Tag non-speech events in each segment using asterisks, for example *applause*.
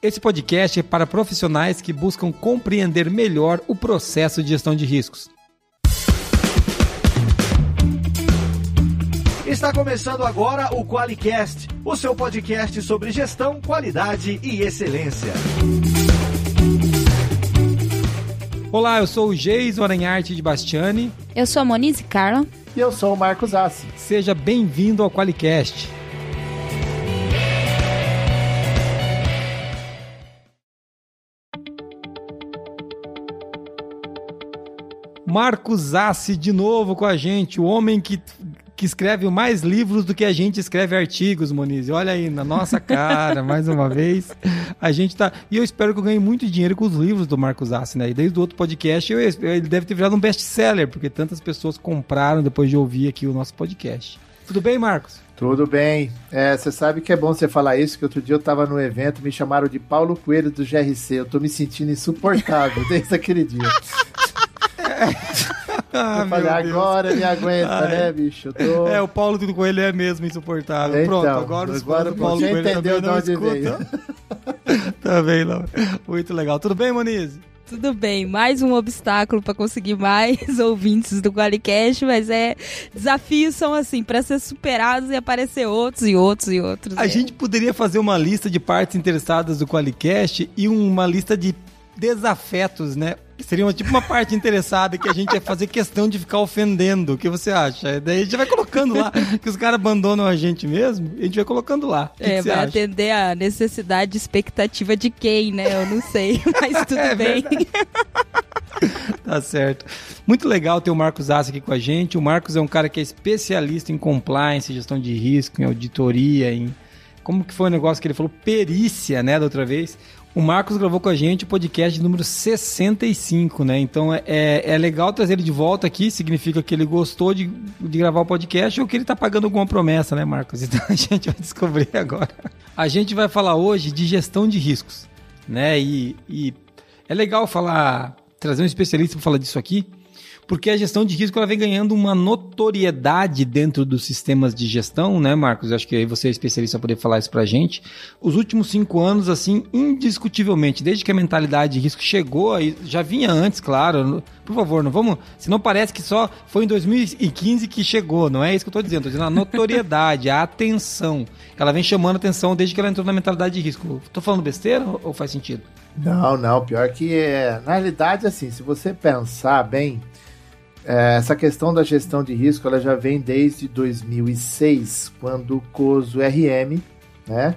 Esse podcast é para profissionais que buscam compreender melhor o processo de gestão de riscos. Está começando agora o QualiCast, o seu podcast sobre gestão, qualidade e excelência. Olá, eu sou o Geis Aranharte de Bastiani. Eu sou a Monize Carla. E eu sou o Marcos Assi. Seja bem-vindo ao QualiCast. Marcos Assi de novo com a gente, o homem que, que escreve mais livros do que a gente escreve artigos, Moniz. Olha aí, na nossa cara, mais uma vez. A gente tá. E eu espero que eu ganhe muito dinheiro com os livros do Marcos Assi, né? E desde o outro podcast, eu, ele deve ter virado um best-seller, porque tantas pessoas compraram depois de ouvir aqui o nosso podcast. Tudo bem, Marcos? Tudo bem. É, você sabe que é bom você falar isso, que outro dia eu tava no evento, me chamaram de Paulo Coelho do GRC. Eu tô me sentindo insuportável *laughs* desde aquele dia. Ah, eu falei, agora me aguenta, Ai. né, bicho? Tô... É, o Paulo do Coelho é mesmo insuportável. Então, Pronto, agora os agora, do Paulo Coelho entendeu de onde veio. *laughs* tá bem, não. Muito legal. Tudo bem, Moniz? Tudo bem, mais um obstáculo para conseguir mais *laughs* ouvintes do Qualicast, mas é desafios são assim para ser superados e aparecer outros e outros e outros. A é. gente poderia fazer uma lista de partes interessadas do Qualicast e uma lista de desafetos, né? Seria uma, tipo uma parte interessada que a gente ia fazer questão de ficar ofendendo. O que você acha? Daí a gente vai colocando lá, que os caras abandonam a gente mesmo, e a gente vai colocando lá. O é, que vai acha? atender a necessidade, expectativa de quem, né? Eu não sei, *laughs* mas tudo é bem. *laughs* tá certo. Muito legal ter o Marcos Assa aqui com a gente. O Marcos é um cara que é especialista em compliance, gestão de risco, em auditoria, em como que foi o negócio que ele falou? Perícia, né, da outra vez. O Marcos gravou com a gente o podcast número 65, né? Então é, é, é legal trazer ele de volta aqui, significa que ele gostou de, de gravar o podcast ou que ele tá pagando alguma promessa, né, Marcos? *laughs* Então a gente vai descobrir agora. A gente vai falar hoje de gestão de riscos, né? E, e é legal falar, trazer um especialista para falar disso aqui, porque a gestão de risco ela vem ganhando uma notoriedade dentro dos sistemas de gestão, né, Marcos? Eu acho que aí você é especialista para poder falar isso para a gente. Os últimos cinco anos, assim, indiscutivelmente, desde que a mentalidade de risco chegou, já vinha antes, claro. Por favor, não vamos. Se não parece que só foi em 2015 que chegou, não é isso que eu estou dizendo. Estou dizendo a notoriedade, *laughs* a atenção. Ela vem chamando atenção desde que ela entrou na mentalidade de risco. Estou falando besteira ou faz sentido? Não, não. Pior que é. Na realidade, assim, se você pensar bem essa questão da gestão de risco ela já vem desde 2006, quando o COSO RM, né,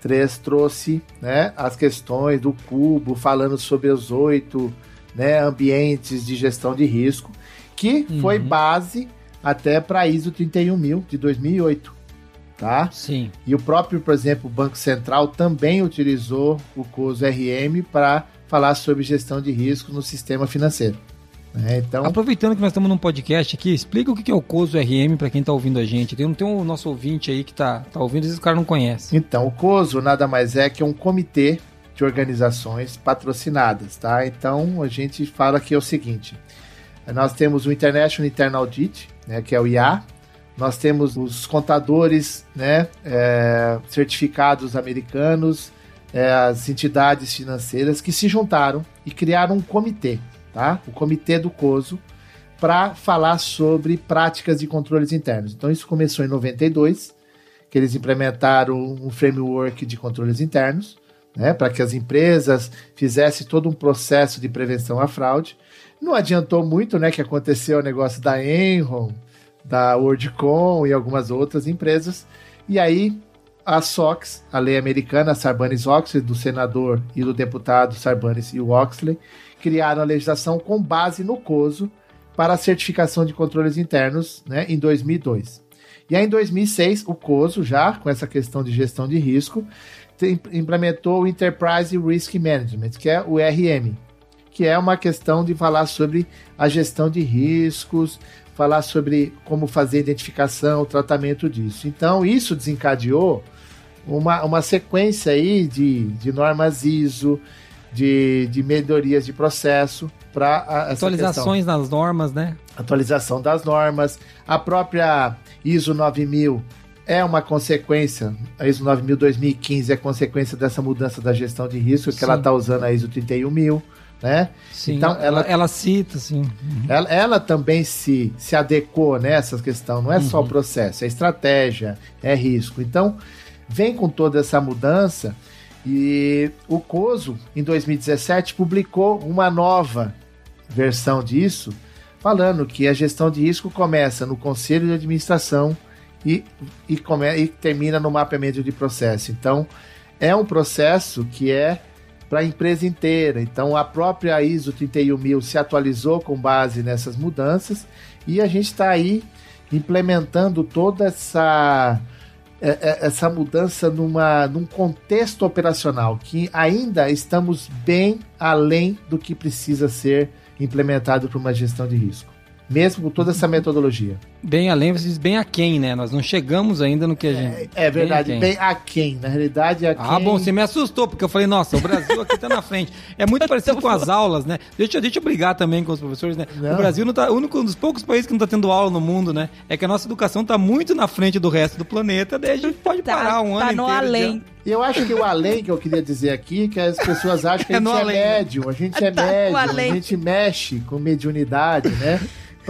3 trouxe né, as questões do cubo, falando sobre os oito né, ambientes de gestão de risco, que uhum. foi base até para a ISO 31000 de 2008. Tá? Sim. E o próprio, por exemplo, o Banco Central também utilizou o COSO RM para falar sobre gestão de risco no sistema financeiro. É, então... Aproveitando que nós estamos num podcast aqui, explica o que é o COSO RM para quem está ouvindo a gente. Tem, tem um nosso ouvinte aí que está tá ouvindo, às vezes o cara não conhece. Então, o COSO nada mais é que um comitê de organizações patrocinadas, tá? Então, a gente fala que é o seguinte, nós temos o International Internal Audit, né, que é o IA, nós temos os contadores né, é, certificados americanos, é, as entidades financeiras que se juntaram e criaram um comitê tá? O comitê do COSO, para falar sobre práticas de controles internos. Então, isso começou em 92, que eles implementaram um framework de controles internos, né, para que as empresas fizessem todo um processo de prevenção à fraude. Não adiantou muito, né, que aconteceu o negócio da Enron, da WorldCom e algumas outras empresas. E aí a SOX, a lei americana, Sarbanes-Oxley, do senador e do deputado Sarbanes e Oxley, criaram a legislação com base no COSO para a certificação de controles internos né, em 2002. E aí, em 2006, o COSO, já com essa questão de gestão de risco, implementou o Enterprise Risk Management, que é o RM, que é uma questão de falar sobre a gestão de riscos, falar sobre como fazer a identificação, o tratamento disso. Então, isso desencadeou uma, uma sequência aí de, de normas ISO, de, de melhorias de processo para atualizações questão. nas normas, né? Atualização das normas, a própria ISO 9000 é uma consequência, a ISO 9000-2015 é consequência dessa mudança da gestão de risco, que Sim. ela está usando a ISO 31000, né? Sim, Então, ela, ela- ela cita, assim. Ela, ela também se, se adequou nessa questão, não é Uhum. só o processo, é estratégia, é risco. Então, vem com toda essa mudança e o COSO, em 2017, publicou uma nova versão disso, falando que a gestão de risco começa no conselho de administração e, e, come, e termina no mapeamento de processo. Então, é um processo que é para a empresa inteira. Então, a própria ISO 31000 se atualizou com base nessas mudanças e a gente está aí implementando toda essa essa mudança numa, num contexto operacional que ainda estamos bem além do que precisa ser implementado para uma gestão de risco, mesmo com toda essa metodologia. Bem além, você diz bem aquém, né? Nós não chegamos ainda no que a gente. É verdade, aquém. bem aquém. Na realidade, aquém... Ah, bom, você me assustou, porque eu falei, nossa, o Brasil aqui tá na frente. É muito parecido com as aulas, né? Deixa, deixa eu brigar também com os professores, né? Não. O Brasil não tá. O único um dos poucos países que não tá tendo aula no mundo, né? É que a nossa educação tá muito na frente do resto do planeta, daí a gente pode Tá, parar um tá ano no inteiro. além. E eu acho que o além que eu queria dizer aqui, que as pessoas acham que *laughs* a É gente no é além, né? médium, a gente é Tá no médium, a gente mexe com mediunidade, né?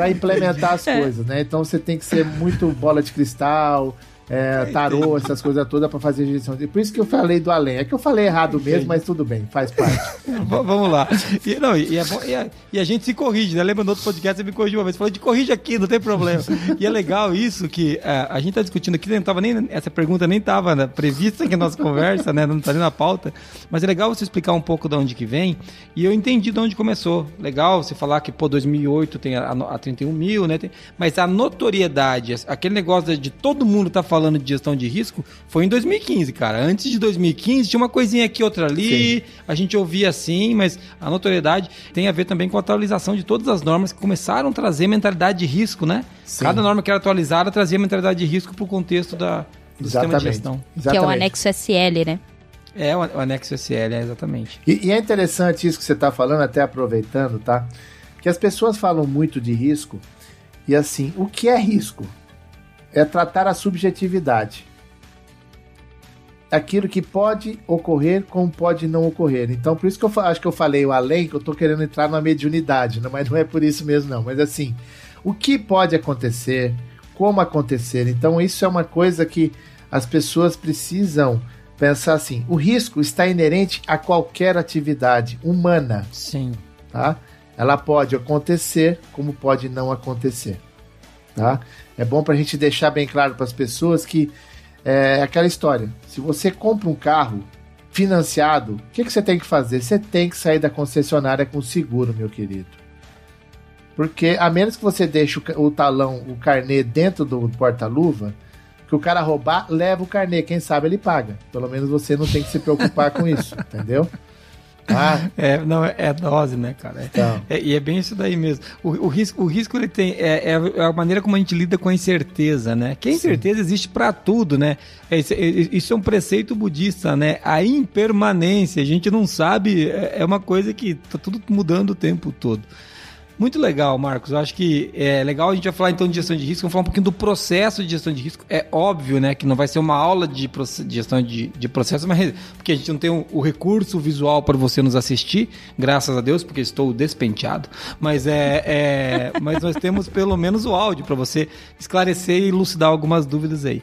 Pra implementar as É. coisas, né? Então você tem que ser muito bola de cristal, é, tarô, essas coisas todas pra fazer gestão. Por isso que eu falei do além. É que eu falei errado mesmo, mas tudo bem, faz parte. *laughs* Vamos lá. E, não, e, é bom- e a, e a gente se corrige, né? Lembra no outro podcast, você me corrigiu uma vez. Você falou de corrige aqui, não tem problema. E é legal isso que é, a gente tá discutindo aqui, não tava nem, essa pergunta nem estava né, prevista aqui na nossa conversa, né? Não tá nem na pauta. Mas é legal você explicar um pouco de onde que vem. E eu entendi de onde começou. Legal você falar que, pô, 2008 tem a, a 31 mil, né? Tem- mas a notoriedade, aquele negócio de, de todo mundo tá falando de gestão de risco, foi em 2015, cara. Antes de 2015 tinha uma coisinha aqui, outra ali, a gente ouvia assim, mas a notoriedade tem a ver também com a atualização de todas as normas que começaram a trazer mentalidade de risco, né? Sim. Cada norma que era atualizada trazia mentalidade de risco pro contexto da, do sistema de Exatamente. gestão. Que é o Exatamente. anexo SL, né? É o, o anexo SL, é exatamente. E, e é interessante isso que você está falando, até aproveitando, tá? Que as pessoas falam muito de risco e assim, o que é risco? É tratar a subjetividade. Aquilo que pode ocorrer como pode não ocorrer. Então, por isso que eu acho que eu falei o além, que eu estou querendo entrar na mediunidade, né? mas não é por isso mesmo, não. Mas assim, o que pode acontecer, como acontecer. Então, isso é uma coisa que as pessoas precisam pensar assim: o risco está inerente a qualquer atividade humana, Sim. tá? Ela pode acontecer, como pode não acontecer, tá? É bom para a gente deixar bem claro para as pessoas que é aquela história: se você compra um carro financiado, o que, que você tem que fazer? Você tem que sair da concessionária com seguro, meu querido. Porque a menos que você deixe o, o talão, o carnê dentro do porta-luva, que o cara roubar, leva o carnê. Quem sabe ele paga. Pelo menos você não tem que se preocupar com isso, *laughs* entendeu? Ah, É, não, é, é dose, né, cara? É- então. É, e é bem isso daí mesmo. O, o risco, o risco ele tem é, é a maneira como a gente lida com a incerteza, né? Que a incerteza existe para tudo, né? É, isso, é, isso é um preceito budista, né? A impermanência, a gente não sabe, é, é uma coisa que tá tudo mudando o tempo todo. Muito legal, Marcos. Eu acho que é legal a gente vai falar então de gestão de risco, vamos falar um pouquinho do processo de gestão de risco. É óbvio, né, que não vai ser uma aula de, de gestão de, de processo, mas porque a gente não tem o, o recurso visual para você nos assistir, graças a Deus, porque estou despenteado. Mas é, é *laughs* mas nós temos pelo menos o áudio para você esclarecer e elucidar algumas dúvidas aí.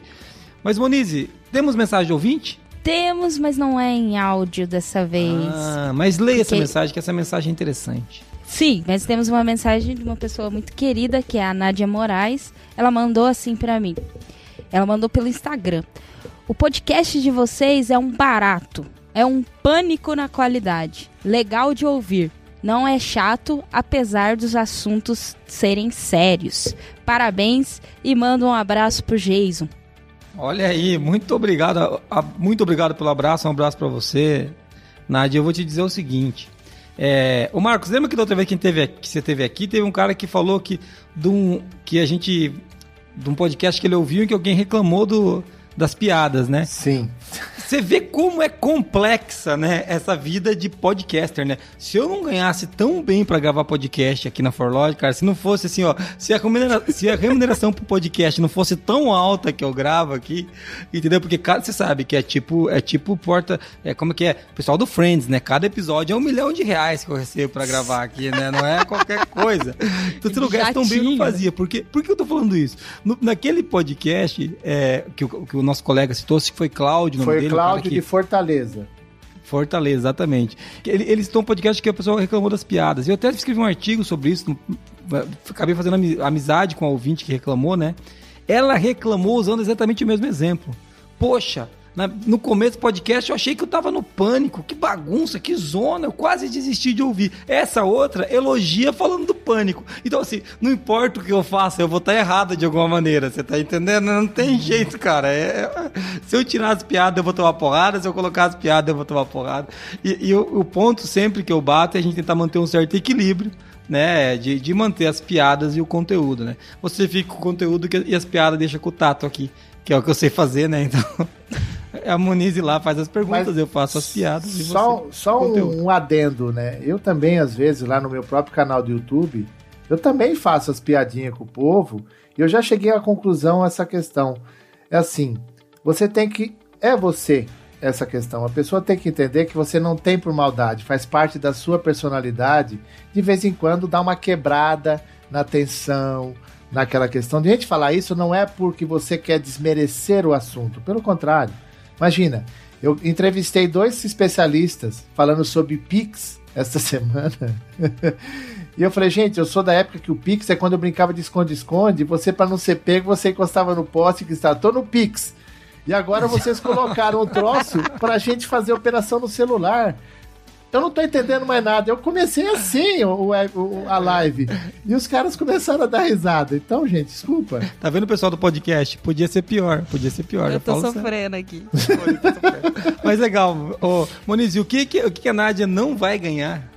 Mas Monize, temos mensagem de ouvinte? Temos, mas não é em áudio dessa vez. Ah, mas leia essa Porque- mensagem, que essa mensagem é interessante. Sim, mas temos uma mensagem de uma pessoa muito querida, que é a Nádia Moraes. Ela mandou assim pra mim. Ela mandou pelo Instagram. O podcast de vocês é um barato. É um pânico na qualidade. Legal de ouvir. Não é chato, apesar dos assuntos serem sérios. Parabéns e manda um abraço pro Jason. Olha aí, muito obrigado, muito obrigado pelo abraço, um abraço pra você. Nádia, eu vou te dizer o seguinte. É, o Marcos, lembra que da outra vez que, teve, que você teve aqui, teve um cara que falou que, de um, que a gente. de um podcast que ele ouviu e que alguém reclamou do, das piadas, né? Sim. Você vê como é complexa, né, essa vida de podcaster, né? Se eu não ganhasse tão bem para gravar podcast aqui na Forlog, cara, se não fosse assim, ó, se a, remunera se a remuneração pro podcast não fosse tão alta que eu gravo aqui, entendeu? Porque cada, você sabe que é tipo, é tipo porta, é como que é, pessoal do Friends, né? Cada episódio é um milhão de reais que eu recebo para gravar aqui, né? Não é qualquer coisa. *laughs* Então se não ganhasse tão bem, eu não fazia. Por, quê? Por que eu tô falando isso? No, naquele podcast é, que, o, que o nosso colega citou, se foi Cláudio, foi dele, Cláudio de Fortaleza. Fortaleza, exatamente. Eles estão um podcast que a pessoa reclamou das piadas. Eu até escrevi um artigo sobre isso, acabei fazendo amizade com a ouvinte que reclamou, né? Ela reclamou usando exatamente o mesmo exemplo. Poxa, na, no começo do podcast eu achei que eu tava no pânico. Que bagunça, que zona. Eu quase desisti de ouvir. Essa outra elogia falando do pânico. Então, assim, não importa o que eu faça, eu vou estar tá errada de alguma maneira. Você tá entendendo? Não tem jeito, cara. É, se eu tirar as piadas, eu vou tomar porrada. Se eu colocar as piadas, eu vou tomar porrada. E, e o, o ponto sempre que eu bato é a gente tentar manter um certo equilíbrio né, de, de manter as piadas e o conteúdo, né? Você fica com o conteúdo e as piadas deixa com o tato aqui, que é o que eu sei fazer, né? Então, *laughs* a Monize lá faz as perguntas, Mas eu faço as piadas. só só um, um, adendo, né? Eu também, às vezes, lá no meu próprio canal do YouTube, eu também faço as piadinhas com o povo e eu já cheguei à conclusão essa questão. É assim, você tem que. É você essa questão. A pessoa tem que entender que você não tem por maldade, faz parte da sua personalidade. De vez em quando dá uma quebrada na tensão, naquela questão. De gente falar isso não é porque você quer desmerecer o assunto, pelo contrário. Imagina, eu entrevistei dois especialistas falando sobre Pix esta *laughs* semana. e eu falei, gente, eu sou da época que o Pix é quando eu brincava de esconde-esconde, você, para não ser pego, você encostava no poste que está, tô no Pix. E agora vocês colocaram o troço pra gente fazer operação no celular. Eu não tô entendendo mais nada. Eu comecei assim o, o, a live. E os caras começaram a dar risada. Então, gente, desculpa. Tá vendo o pessoal do podcast? Podia ser pior. Podia ser pior. Eu tô sofrendo aqui. *laughs* Mas legal. Ô, Moniz, o que, que, o que a Nádia não vai ganhar?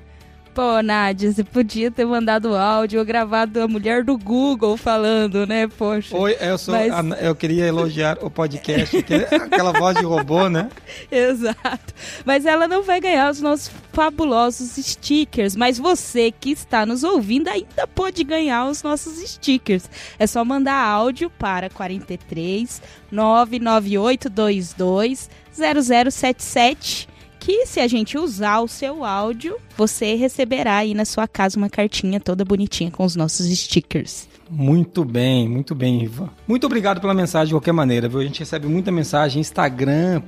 Pô, Nádia, você podia ter mandado áudio ou gravado a mulher do Google falando, né? Poxa. Oi, eu sou. Mas... A, eu queria elogiar o podcast, é aquela voz de robô, né? *laughs* Exato. Mas ela não vai ganhar os nossos fabulosos stickers. Mas você que está nos ouvindo ainda pode ganhar os nossos stickers. É só mandar áudio para 43 99822 0077 que se a gente usar o seu áudio, você receberá aí na sua casa uma cartinha toda bonitinha com os nossos stickers. Muito bem, muito bem, Iva. Muito obrigado pela mensagem de qualquer maneira, viu? A gente recebe muita mensagem, Instagram,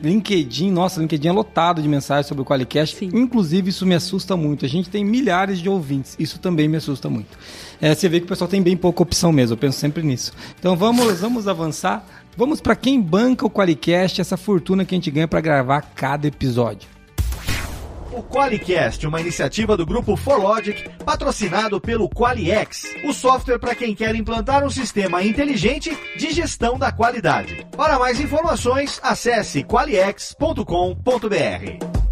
LinkedIn, nossa, LinkedIn é lotado de mensagens sobre o Qualicast. Sim. Inclusive, isso me assusta muito. A gente tem milhares de ouvintes. Isso também me assusta muito. É, você vê que o pessoal tem bem pouca opção mesmo. Eu penso sempre nisso. Então vamos, vamos avançar. Vamos para quem banca o Qualicast, essa fortuna que a gente ganha para gravar cada episódio. O Qualicast, uma iniciativa do grupo Forlogic, patrocinado pelo Qualiex, o software para quem quer implantar um sistema inteligente de gestão da qualidade. Para mais informações, acesse qualiex.com.br.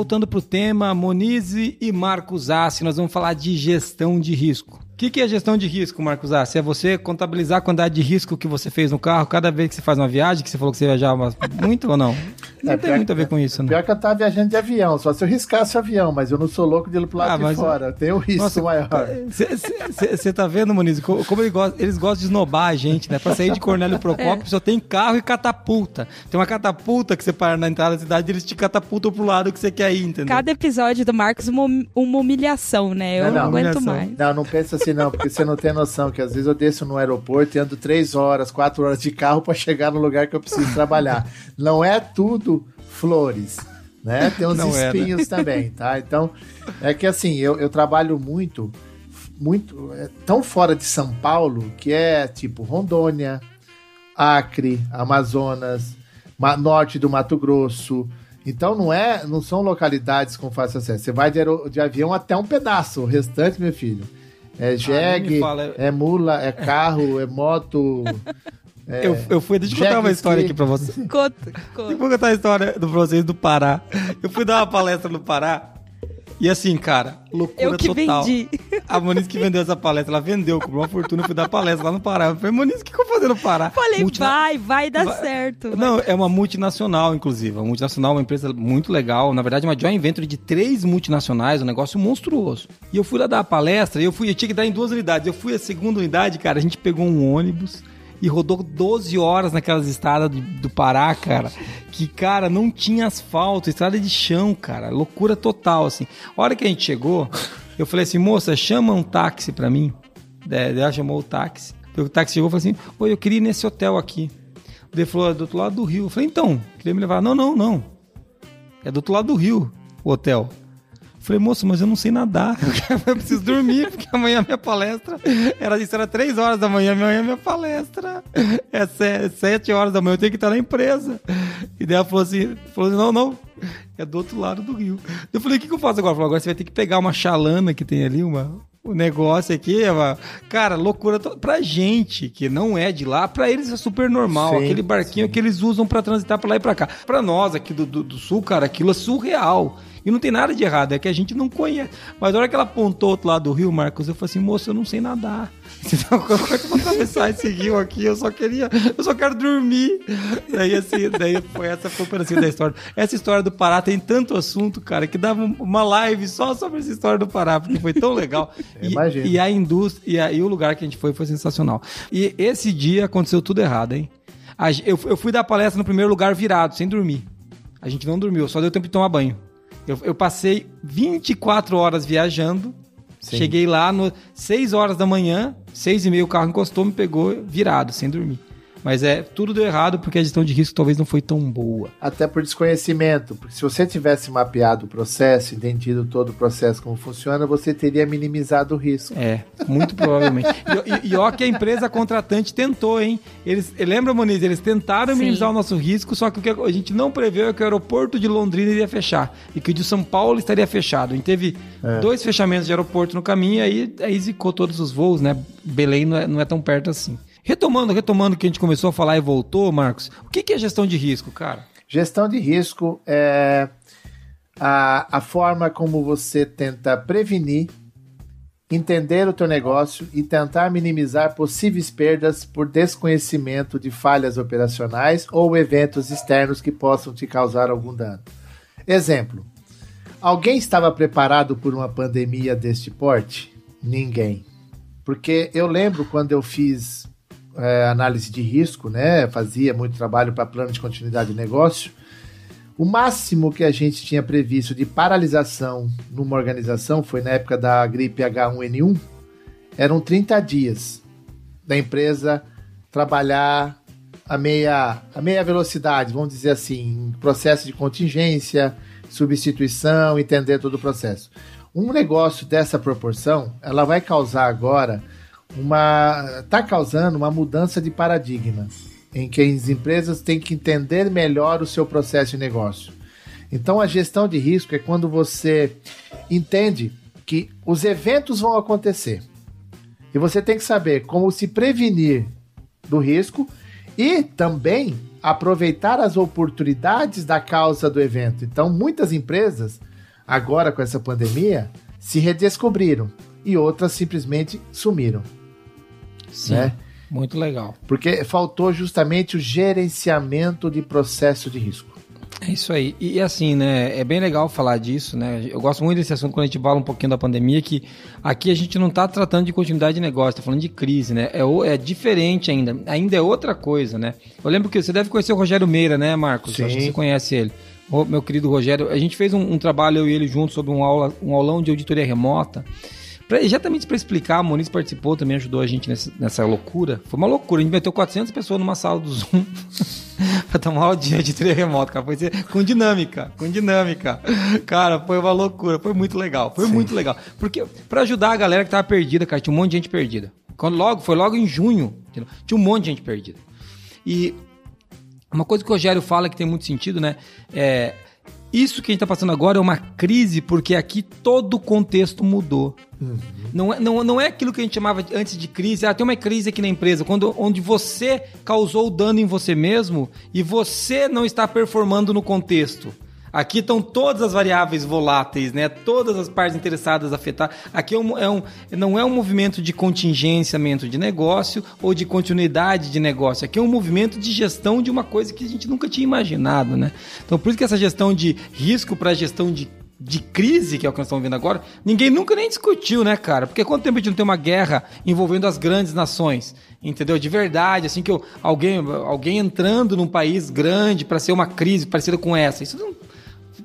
Voltando para o tema, Monize e Marcos Assi, nós vamos falar de gestão de risco que, que é gestão de risco, Marcos Ah, se é você contabilizar a quantidade de risco que você fez no carro cada vez que você faz uma viagem, que você falou que você viajava *laughs* muito ou não? Não é, tem muito a ver com isso, né? Pior que eu tava viajando de avião, só se eu riscasse o avião, mas eu não sou louco de ir pro lado ah, de fora. Tem o risco Nossa, maior. Você tá vendo, Muniz, como eles gostam, eles gostam de esnobar a gente, né? Pra sair de Cornélio Procópio, é. só tem carro e catapulta. Tem uma catapulta que você para na entrada da cidade, eles te catapultam pro lado que você quer ir, entendeu? Cada episódio do Marcos uma, uma humilhação, né? Eu não, não, não aguento mais. Não, não pensa assim não, porque você não tem noção que às vezes eu desço no aeroporto e ando três horas, quatro horas de carro para chegar no lugar que eu preciso trabalhar. Não é tudo flores, né? Tem uns não espinhos é, né? também, tá? Então, é que assim, eu, eu trabalho muito, muito, é, tão fora de São Paulo, que é tipo Rondônia, Acre, Amazonas, norte do Mato Grosso. Então não é, não são localidades com fácil acesso. Você vai de avião até um pedaço, o restante, meu filho, é ah, jegue, ah, é mula, é carro, é moto. *laughs* É... Eu, eu fui, deixa eu contar uma história aqui pra vocês. Conta, conta. Eu vou contar a história do vocês do Pará. Eu fui dar uma palestra no Pará E assim, cara, loucura total. vendi. A Moniz que vendeu essa palestra, ela vendeu, cobrou uma fortuna, fui dar palestra lá no Pará. Eu falei, Moniz, o que, eu vou fazer no Pará? Falei, Multina- vai, vai dar Vai- certo. Não, é uma multinacional, inclusive. Uma multinacional, uma empresa muito legal. Na verdade, uma joint venture de três multinacionais, um negócio monstruoso. E eu fui lá dar a palestra, e eu fui, eu tinha que dar em duas unidades. Eu fui a segunda unidade, cara, a gente pegou um ônibus e rodou 12 horas naquelas estradas do, do Pará, cara. Que, cara, não tinha asfalto, estrada de chão, cara. Loucura total, assim. A hora que a gente chegou, eu falei assim, moça, chama um táxi pra mim. Daí ela chamou o táxi. O táxi chegou e falou assim: Oi, eu queria ir nesse hotel aqui. Ele falou: é do outro lado do rio. Eu falei: Então, queria me levar. Não, não, não. É do outro lado do rio o hotel. Eu falei, moço, mas eu não sei nadar. *laughs* Eu preciso dormir, porque amanhã minha palestra. Era isso, era três horas da manhã, amanhã a minha palestra. É se- sete horas da manhã, eu tenho que estar na empresa. E daí ela falou assim: falou assim não, não. É do outro lado do rio. Eu falei, o que, que eu faço agora? Ela falou, agora você vai ter que pegar uma chalana que tem ali, uma, o negócio aqui, é cara, loucura pra gente que não é de lá, pra eles é super normal, Sim, aquele barquinho que eles usam pra transitar pra lá e pra cá. Pra nós aqui do, do, do sul, cara, aquilo é surreal. E não tem nada de errado, é que a gente não conhece. Mas na hora que ela apontou outro lado do rio, Marcos, eu falei assim, moço, eu não sei nadar. *laughs* Então, como é que eu vou atravessar esse rio aqui? Eu só queria, eu só quero dormir. Daí assim, daí foi essa foi o da história. Essa história do Pará tem tanto assunto, cara, que dava uma live só sobre essa história do Pará, porque foi tão legal. *laughs* E, imagino. e a indústria, e, a- e o lugar que a gente foi foi sensacional. E esse dia aconteceu tudo errado, hein? Eu, eu fui dar palestra no primeiro lugar virado, sem dormir. A gente não dormiu, só deu tempo de tomar banho. Eu, eu passei 24 horas viajando. Sim. Cheguei lá no 6 horas da manhã, 6 e meia o carro encostou, me pegou virado, sem dormir. Mas é, tudo deu errado porque a gestão de risco talvez não foi tão boa. Até por desconhecimento, porque se você tivesse mapeado o processo, entendido todo o processo como funciona, você teria minimizado o risco. É, muito provavelmente. E, e, e ó que a empresa contratante tentou, hein? Eles, lembra, Moniz? Eles tentaram Sim. minimizar o nosso risco, só que o que a gente não preveu é que o aeroporto de Londrina iria fechar e que o de São Paulo estaria fechado. A gente teve dois fechamentos de aeroporto no caminho e aí, aí zicou todos os voos, né? Belém não é, não é tão perto assim. Retomando, retomando o que a gente começou a falar e voltou, Marcos, o que é gestão de risco, cara? Gestão de risco é a, a forma como você tenta prevenir, entender o teu negócio e tentar minimizar possíveis perdas por desconhecimento de falhas operacionais ou eventos externos que possam te causar algum dano. Exemplo: alguém estava preparado por uma pandemia deste porte? Ninguém. Porque eu lembro quando eu fiz é, análise de risco, né? Fazia muito trabalho para plano de continuidade de negócio. O máximo que a gente tinha previsto de paralisação numa organização foi na época da gripe H1N1, eram 30 dias da empresa trabalhar a meia, a meia velocidade, vamos dizer assim, processo de contingência, substituição, entender todo o processo. Um negócio dessa proporção, ela vai causar agora uma. está causando uma mudança de paradigma, em que as empresas têm que entender melhor o seu processo de negócio. Então, a gestão de risco é quando você entende que os eventos vão acontecer. E você tem que saber como se prevenir do risco e também aproveitar as oportunidades da causa do evento. Então, muitas empresas, agora com essa pandemia, se redescobriram e outras simplesmente sumiram. Sim, Né? muito legal. Porque faltou justamente o gerenciamento de processo de risco. É isso aí. E assim, né? É bem legal falar disso, né? Eu gosto muito desse assunto quando a gente fala um pouquinho da pandemia, que aqui a gente não está tratando de continuidade de negócio, está falando de crise, né? É, é diferente ainda. Ainda é outra coisa, né? Eu lembro que você deve conhecer o Rogério Meira, né, Marcos? Sim. Eu acho que você conhece ele. O meu querido Rogério, a gente fez um, um trabalho, eu e ele juntos, sobre um, aula, um aulão de auditoria remota. Pra, exatamente para explicar, a Moniz participou também, ajudou a gente nessa, nessa loucura. Foi uma loucura, a gente meteu 400 pessoas numa sala do Zoom *laughs* pra tomar aula de auditoria remota, cara. Foi com dinâmica, com dinâmica. Cara, foi uma loucura, foi muito legal, foi muito legal. Porque para ajudar a galera que tava perdida, cara, tinha um monte de gente perdida. Quando logo, foi logo em junho, tinha um monte de gente perdida. E uma coisa que o Rogério fala que tem muito sentido, né? É, isso que a gente está passando agora é uma crise porque aqui todo o contexto mudou. Não, é, não, não é aquilo que a gente chamava antes de crise. Ah, tem uma crise aqui na empresa, quando, onde você causou dano em você mesmo e você não está performando no contexto. Aqui estão todas as variáveis voláteis, né? Todas as partes interessadas afetadas. Aqui é um, é um, não é um movimento de contingenciamento de negócio ou de continuidade de negócio. Aqui é um movimento de gestão de uma coisa que a gente nunca tinha imaginado, né? Então, por isso que essa gestão de risco para gestão de de crise, que é o que nós estamos vendo agora, ninguém nunca nem discutiu, né, cara? Porque quanto tempo a gente não tem uma guerra envolvendo as grandes nações? Entendeu? De verdade, assim que eu, alguém, alguém entrando num país grande para ser uma crise parecida com essa. Isso não.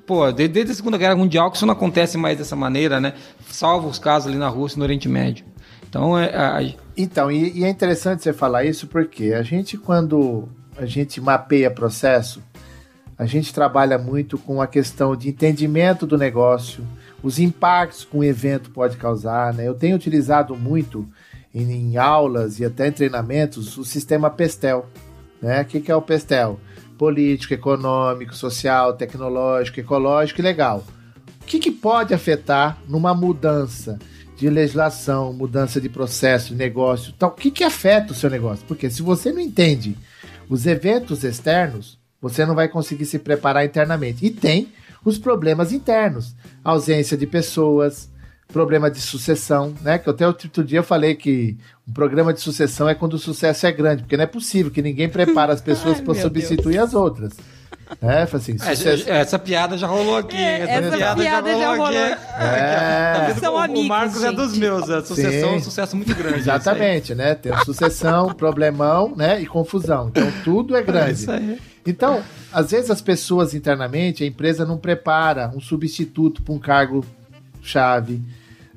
Pô, desde, a Segunda Guerra Mundial que isso não acontece mais dessa maneira, né? Salvo os casos ali na Rússia e no Oriente Médio. Então é. A... Então, e, e é interessante você falar isso porque a gente, quando a gente mapeia processo, a gente trabalha muito com a questão de entendimento do negócio, os impactos que um evento pode causar. Né? Eu tenho utilizado muito em, em aulas e até em treinamentos o sistema PESTEL. Né? O que, que é o PESTEL? Político, econômico, social, tecnológico, ecológico e legal. O que, que pode afetar numa mudança de legislação, mudança de processo, de negócio? Então, o que, que afeta o seu negócio? Porque se você não entende os eventos externos, você não vai conseguir se preparar internamente. E tem os problemas internos, ausência de pessoas, problema de sucessão, né? Que até outro dia eu falei que um programa de sucessão é quando o sucesso é grande, porque não é possível que ninguém prepara as pessoas *laughs* para substituir Deus. as outras. É, assim, é, sucesso... essa piada já rolou aqui. É, essa, essa, piada, piada já rolou, já rolou aqui. É. Tá São o, amigos, o Marcos gente. é dos meus. A sucessão Sim. é um sucesso muito grande. Exatamente, né? Tem sucessão, *laughs* problemão, né? E confusão. Então tudo é grande. É isso aí. Então, às vezes as pessoas internamente, a empresa não prepara um substituto para um cargo chave.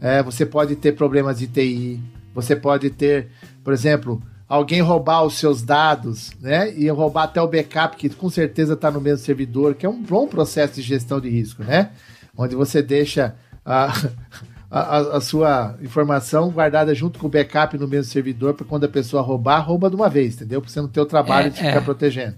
É, você pode ter problemas de TI, você pode ter, por exemplo, alguém roubar os seus dados, né? E roubar até o backup, que com certeza está no mesmo servidor, que é um bom processo de gestão de risco, né? Onde você deixa a, *laughs* a, a sua informação guardada junto com o backup no mesmo servidor, para quando a pessoa roubar, rouba de uma vez, entendeu? Para você não ter o trabalho é, de ficar é. protegendo.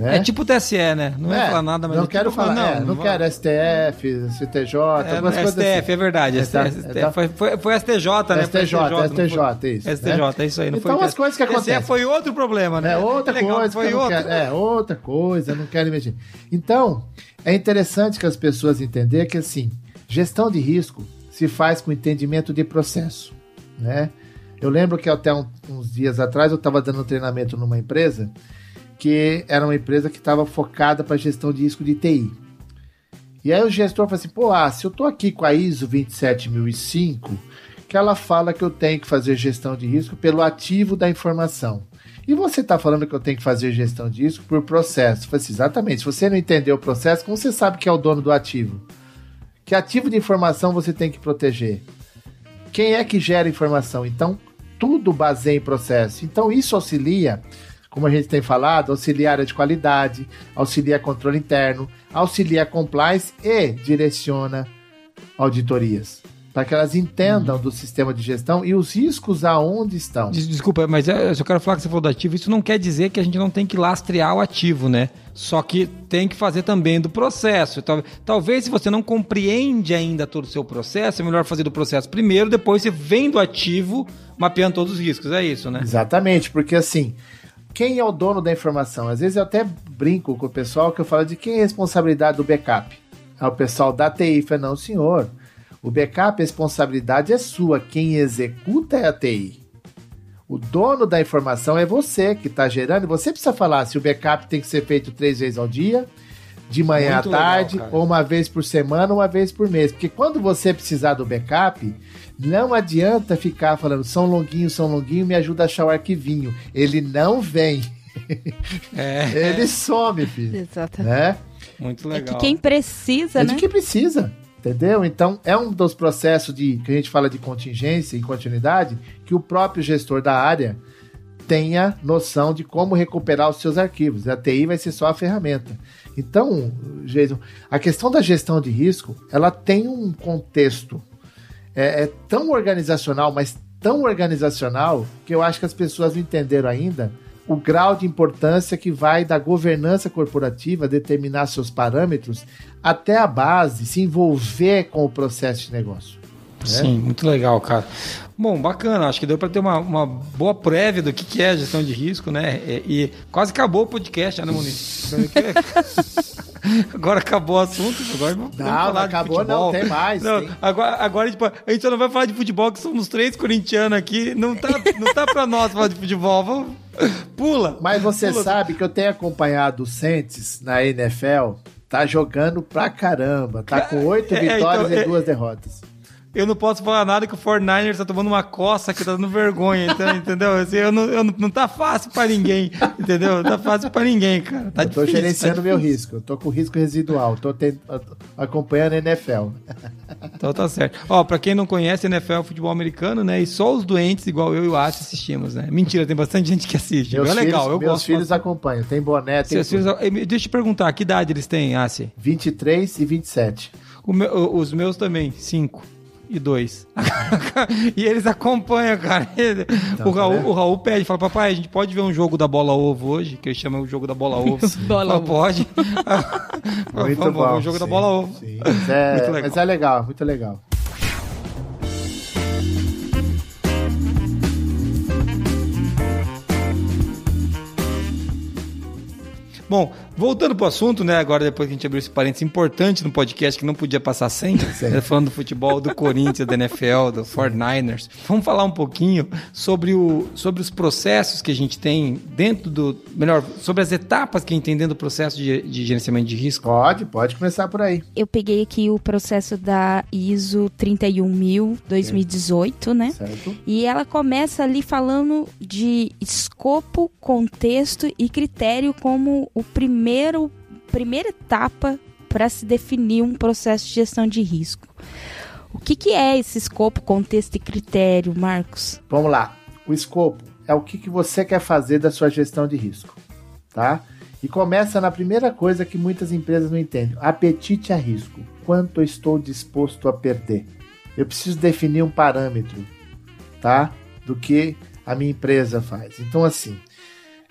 É? é tipo o TSE, né? Não é, falar nada, mas não é quero tipo, falar, não, é, não, não quero STF, CTJ, é, algumas coisas STF, assim. é verdade. É, tá, STF, tá. Foi, foi, foi, STJ, né? STJ, STJ, STJ isso. STJ, né? é isso aí. Não então, foi as coisas que acontecem. foi outro problema, né? É outra legal, coisa. Foi outro. Quero, é outra coisa, não quero mexer. Então, é interessante que as pessoas entendam que, assim, gestão de risco se faz com entendimento de processo, né? Eu lembro que até um, uns dias atrás eu estava dando um treinamento numa empresa que era uma empresa que estava focada para gestão de risco de TI. E aí o gestor falou assim: pô, ah, se eu estou aqui com a ISO 27005, que ela fala que eu tenho que fazer gestão de risco pelo ativo da informação. E você está falando que eu tenho que fazer gestão de risco por processo. Eu falei assim, exatamente. Se você não entendeu o processo, como você sabe que é o dono do ativo? Que ativo de informação você tem que proteger? Quem é que gera informação? Então, tudo baseia em processo. Então, isso auxilia como a gente tem falado, auxiliar de qualidade, auxilia controle interno, auxilia compliance e direciona auditorias. Para que elas entendam uhum. do sistema de gestão e os riscos aonde estão. Desculpa, mas eu só quero falar que você falou do ativo. Isso não quer dizer que a gente não tem que lastrear o ativo, né? Só que tem que fazer também do processo. Talvez se você não compreende ainda todo o seu processo, é melhor fazer do processo primeiro, depois você vem do ativo mapeando todos os riscos. É isso, né? Exatamente, porque assim, quem é o dono da informação? Às vezes eu até brinco com o pessoal que eu falo de quem é a responsabilidade do backup. É o pessoal da TI. Fala, não, senhor. O backup, a responsabilidade é sua. Quem executa é a TI. O dono da informação é você que está gerando. Você precisa falar se o backup tem que ser feito três vezes ao dia, de manhã Muito à tarde, legal, ou uma vez por semana, uma vez por mês. Porque quando você precisar do backup, não adianta ficar falando São Longuinho, São Longuinho, me ajuda a achar o arquivinho. Ele não vem. É. *laughs* Ele some, filho. Exatamente. Né? Muito legal. É de quem precisa, é né? de quem precisa. Entendeu? Então, é um dos processos de que a gente fala de contingência e continuidade que o próprio gestor da área tenha noção de como recuperar os seus arquivos. A TI vai ser só a ferramenta. Então, Jason, a questão da gestão de risco, ela tem um contexto é, é tão organizacional, mas tão organizacional, que eu acho que as pessoas não entenderam ainda o grau de importância que vai da governança corporativa determinar seus parâmetros até a base se envolver com o processo de negócio. Né? Sim, muito legal, cara. Bom, bacana. Acho que deu para ter uma, uma boa prévia do que, que é gestão de risco, né? E, e quase acabou o podcast, né, Muniz? *laughs* Agora acabou o assunto. Agora vamos Não, falar não de acabou futebol. não, tem mais. Não, tem- agora, agora tipo, a gente só não vai falar de futebol, que somos três corintianos aqui. Não tá, não tá pra nós falar de futebol. Vamos, pula. Mas você Pula. sabe que eu tenho acompanhado o Saints na NFL, tá jogando pra caramba, tá com oito É, é, vitórias então, e é- duas derrotas. Eu não posso falar nada que o 49ers tá tomando uma coça que tá dando vergonha, então, *laughs* entendeu? Assim, eu não, eu não, não tá fácil pra ninguém, entendeu? Não tá fácil pra ninguém, cara. Tá eu tô difícil, gerenciando tá meu difícil. risco, eu tô com risco residual, tô tent- acompanhando a NFL. Então tá certo. Ó, pra quem não conhece, NFL é futebol americano, né? E só os doentes, igual eu e o Ace, assistimos, né? Mentira, tem bastante gente que assiste. Meus é legal, filhos, eu meus gosto. filhos acompanham, tem boné, tem filhos, deixa eu te perguntar, que idade eles têm, Ace? 23 e 27. O meu- os meus também, 5 e 2. *laughs* e eles acompanham, cara. Ele- o, tá Raul, o Raul pede, fala, papai, a gente pode ver um jogo da bola ovo hoje, que eu chamo o jogo da bola *laughs* ovo. Bola Fala, ovo. pode. *laughs* Muito Vamos, bom. o jogo da sim, bola ovo. sim. Mas, é, mas é legal, muito legal. Bom, voltando pro assunto, né? Agora, depois que a gente abriu esse parênteses importante no podcast que não podia passar sem, né, falando do futebol do Corinthians, da NFL, do 49ers. Vamos falar um pouquinho sobre, o, sobre os processos que a gente tem dentro do. Melhor, sobre as etapas que a gente tem dentro do processo de, de gerenciamento de risco. Pode, pode começar por aí. Eu peguei aqui o processo da ISO 31000 2018, né? Certo? E ela começa ali falando de escopo, contexto e critério como o primeiro primeira etapa para se definir um processo de gestão de risco. O que, que é esse escopo, contexto e critério, Marcos? Vamos lá. O escopo é o que, que você quer fazer da sua gestão de risco, tá? E começa na primeira coisa que muitas empresas não entendem: apetite a risco. Quanto estou disposto a perder? Eu preciso definir um parâmetro, tá? Do que a minha empresa faz. Então, assim,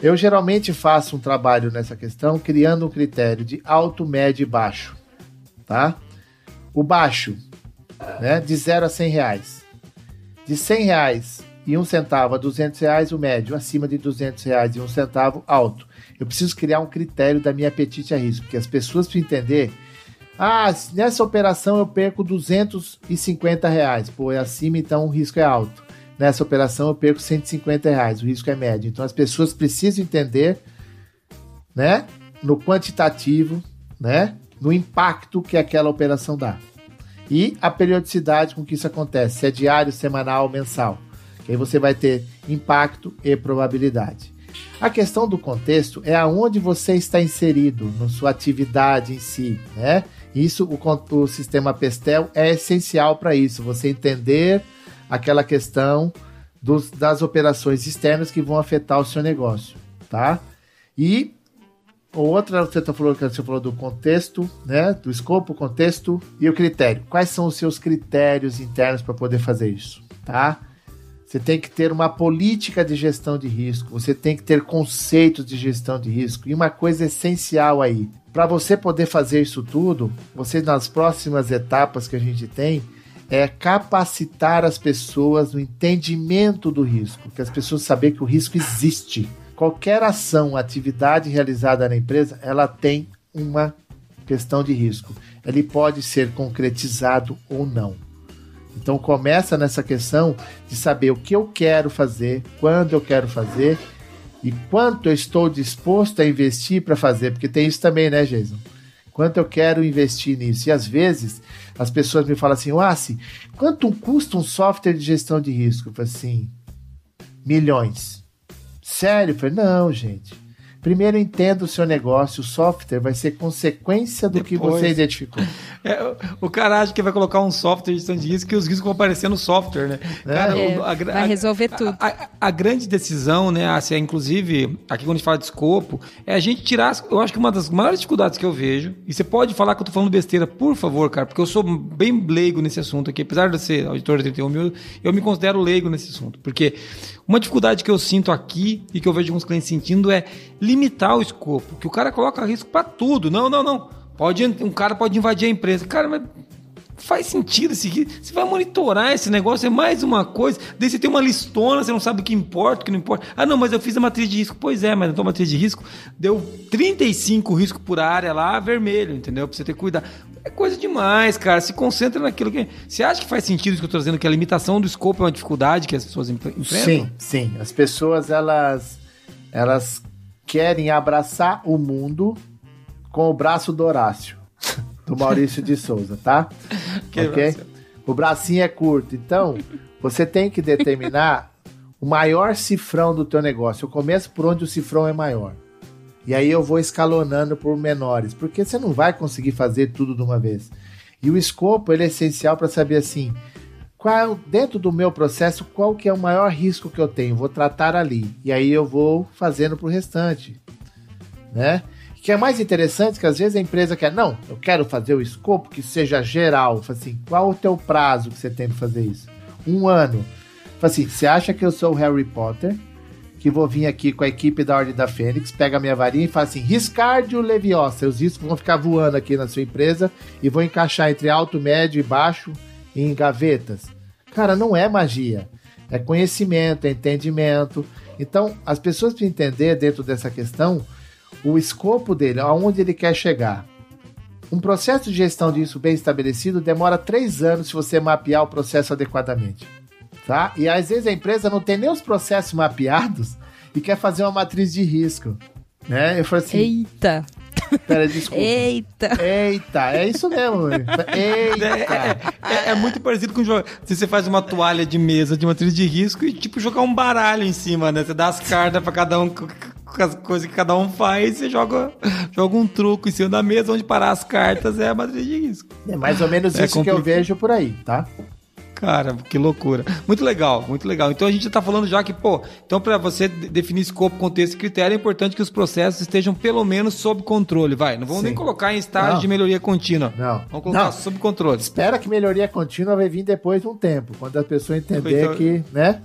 eu geralmente faço um trabalho nessa questão criando um critério de alto, médio e baixo, tá? O baixo, né? De 0 a 100 reais. De 100 reais e um centavo a 200 reais, o médio. Acima de 200 reais e um centavo, alto. Eu preciso criar um critério da minha apetite a risco, porque as pessoas precisam entender. Ah, nessa operação eu perco 250 reais. Pô, é acima, então o risco é alto. Nessa operação eu perco 150 reais, o risco é médio. Então as pessoas precisam entender, né, no quantitativo, né, no impacto que aquela operação dá. E a periodicidade com que isso acontece, se é diário, semanal, mensal. Que aí você vai ter impacto e probabilidade. A questão do contexto é aonde você está inserido na sua atividade em si, né? Isso, o, o sistema Pestel é essencial para isso, você entender aquela questão dos- das operações externas que vão afetar o seu negócio, tá? E outra, você tá falando, você falou do contexto, né? Do escopo, contexto e o critério. Quais são os seus critérios internos para poder fazer isso, tá? Você tem que ter uma política de gestão de risco, você tem que ter conceitos de gestão de risco. E uma coisa essencial aí, para você poder fazer isso tudo, você nas próximas etapas que a gente tem, é capacitar as pessoas no entendimento do risco, que as pessoas saberem que o risco existe. Qualquer ação, atividade realizada na empresa, ela tem uma questão de risco. Ele pode ser concretizado ou não. Então começa nessa questão de saber o que eu quero fazer, quando eu quero fazer e quanto eu estou disposto a investir para fazer, porque tem isso também, né, Jason? Quanto eu quero investir nisso. E às vezes as pessoas me falam assim, Wassi, quanto custa um software de gestão de risco? Eu falo assim, milhões. Sério? Eu falei, não, gente. Primeiro entenda o seu negócio, o software vai ser consequência do que Depois. você identificou. É, o- cara acha que vai colocar um software de gestão de risco e os riscos vão aparecer no software, né? Cara, É, o- a vai a- resolver tudo. A, a- a grande decisão, né, assim, é, inclusive, aqui quando a gente fala de escopo, é a gente tirar. Eu acho que uma das maiores dificuldades que eu vejo, e você pode falar que eu tô falando besteira, por favor, cara, porque eu sou bem leigo nesse assunto aqui, apesar de eu ser auditor de 31 mil, eu me considero leigo nesse assunto. Porque uma dificuldade que eu sinto aqui e que eu vejo alguns clientes sentindo é limitar o escopo, que o cara coloca risco para tudo. Não, não, não. Pode, um cara pode invadir a empresa. Cara, mas faz sentido risco. Você vai monitorar esse negócio, é mais uma coisa. Daí você tem uma listona, você não sabe o que importa, o que não importa. Ah, não, mas eu fiz a matriz de risco. Pois é, mas a tua matriz de risco deu 35 risco por área lá, vermelho, entendeu? Pra você ter cuidado. É coisa demais, cara. Se concentra naquilo que. Você acha que faz sentido isso que eu tô dizendo, que a limitação do escopo é uma dificuldade que as pessoas enfrentam? Sim, sim. As pessoas, elas, elas querem abraçar o mundo com o braço do Horácio, *laughs* do Maurício de Souza, tá? *laughs* Que ok? braço? O bracinho é curto. Então, você tem que determinar o maior cifrão do teu negócio. Eu começo por onde o cifrão é maior. E aí eu vou escalonando por menores, porque você não vai conseguir fazer tudo de uma vez. E o escopo ele é essencial para saber assim, qual dentro do meu processo qual que é o maior risco que eu tenho, vou tratar ali. E aí eu vou fazendo pro restante, né? O que é mais interessante que às vezes a empresa quer, não, eu quero fazer o escopo que seja geral. Assim, qual o teu prazo que você tem para fazer isso? Um ano. Assim, você acha que eu sou o Harry Potter? Que vou vir aqui com a equipe da Ordem da Fênix, pega a minha varinha e fala assim: Riscardio Leviosa. Os riscos vão ficar voando aqui na sua empresa e vou encaixar entre alto, médio e baixo em gavetas. Cara, não é magia. É conhecimento, é entendimento. Então, as pessoas precisam entender dentro dessa questão o escopo dele, aonde ele quer chegar. Um processo de gestão disso bem estabelecido demora três anos se você mapear o processo adequadamente. Tá? E às vezes a empresa não tem nem os processos mapeados e quer fazer uma matriz de risco. Né? Eu falei assim: Eita, pera, desculpa. eita. Eita, é isso mesmo. Eita. É, é muito parecido com o jogo. Se você faz uma toalha de mesa de matriz de risco e, tipo, jogar um baralho em cima, né? Você dá as cartas pra cada um, com as coisas que cada um faz, você joga, joga um truco em cima da mesa, onde parar as cartas é a matriz de risco. É mais ou menos É isso que eu complicado. vejo por aí, tá? Cara, que loucura. Muito legal, muito legal. Então a gente tá falando já que, pô, então para você de- definir escopo, contexto e critério, é importante que os processos estejam pelo menos sob controle. Vai, não vamos Sim. nem colocar em estágio Não. de melhoria contínua. Não. Vamos colocar Não. sob controle. Espera que melhoria contínua vai vir depois de um tempo, quando a pessoa entender Então- que, né?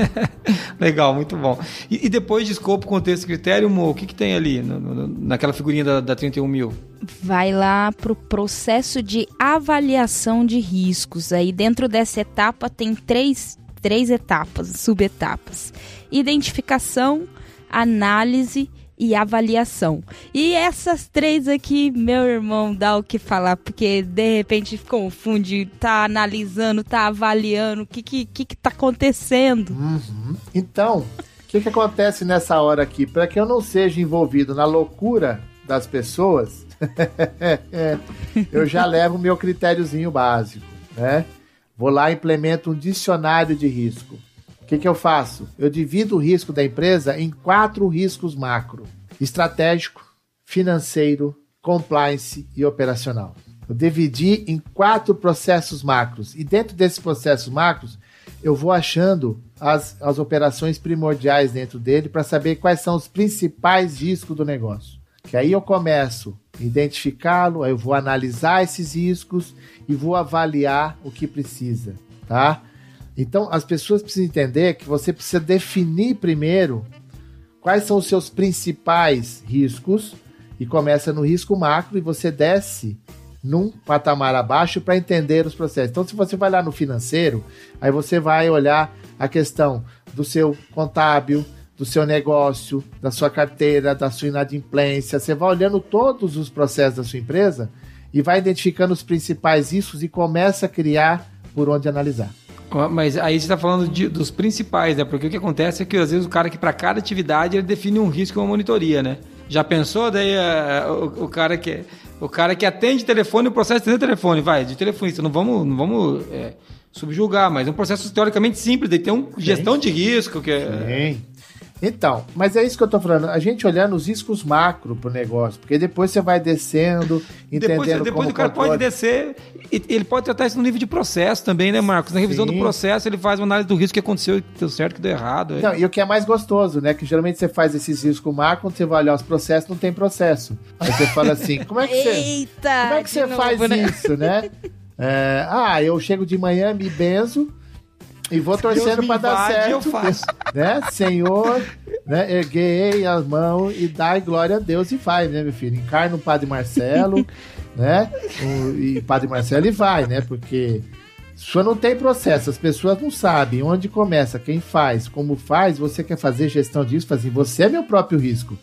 *laughs* Legal, muito bom. E, e depois de escopo, contexto e critério, Mo, o que, que tem ali no- no- naquela figurinha da, da 31 mil? Vai lá pro processo de avaliação de riscos. Aí dentro dessa etapa tem três, três etapas, subetapas: identificação, análise e avaliação. E essas três aqui, meu irmão, dá o que falar, porque de repente confunde, tá analisando, tá avaliando, o que que, que que tá acontecendo? Uhum. Então, o que, que acontece nessa hora aqui? Para que eu não seja envolvido na loucura das pessoas, *laughs* eu já levo o meu critériozinho básico, né? Vou lá e implemento um dicionário de risco. O que, que eu faço? Eu divido o risco da empresa em quatro riscos macro: estratégico, financeiro, compliance e operacional. Eu dividi em quatro processos macros. E dentro desses processos macros, eu vou achando as, as operações primordiais dentro dele para saber quais são os principais riscos do negócio. Que aí eu começo a identificá-lo, aí eu vou analisar esses riscos e vou avaliar o que precisa, tá? Então as pessoas precisam entender que você precisa definir primeiro quais são os seus principais riscos e começa no risco macro e você desce num patamar abaixo para entender os processos. Então, se você vai lá no financeiro, aí você vai olhar a questão do seu contábil, do seu negócio, da sua carteira, da sua inadimplência. Você vai olhando todos os processos da sua empresa e vai identificando os principais riscos e começa a criar por onde analisar. Mas aí você está falando de- dos principais, né? Porque o que acontece é que às vezes o cara que para cada atividade ele define um risco e uma monitoria, né? Já pensou daí eh, o, o cara que o cara que atende telefone, o processo de telefone, vai, de telefonista, não vamos, não vamos eh, subjugar, mas é um processo teoricamente simples, daí tem um gestão de risco que é, Sim. Então, mas é isso que eu tô falando. A gente olhando os riscos macro pro negócio, porque depois você vai descendo, entendendo Depois, depois como o cara controle- pode descer, e ele pode tratar isso no nível de processo também, né, Marcos? Na revisão Sim. do processo, ele faz uma análise do risco que aconteceu, que deu certo, que deu errado. é. Não, e o que é mais gostoso, né? Que geralmente você faz esses riscos macro, quando você vai olhar os processos, não tem processo. Aí você fala assim, *laughs* como é que você, Eita! como é que você novo, faz né? isso, né? *laughs* É, ah, eu chego de manhã, me benzo e vou torcendo para dar certo. eu faço. *laughs* Né? Senhor, né? Erguei as mãos e dai glória a Deus e vai, né, meu filho? Encarna o Padre Marcelo, *laughs* né? O, e Padre Marcelo e vai, né? Porque só não tem processo, as pessoas não sabem onde começa, quem faz, como faz, você quer fazer gestão disso, fazer, você é meu próprio risco.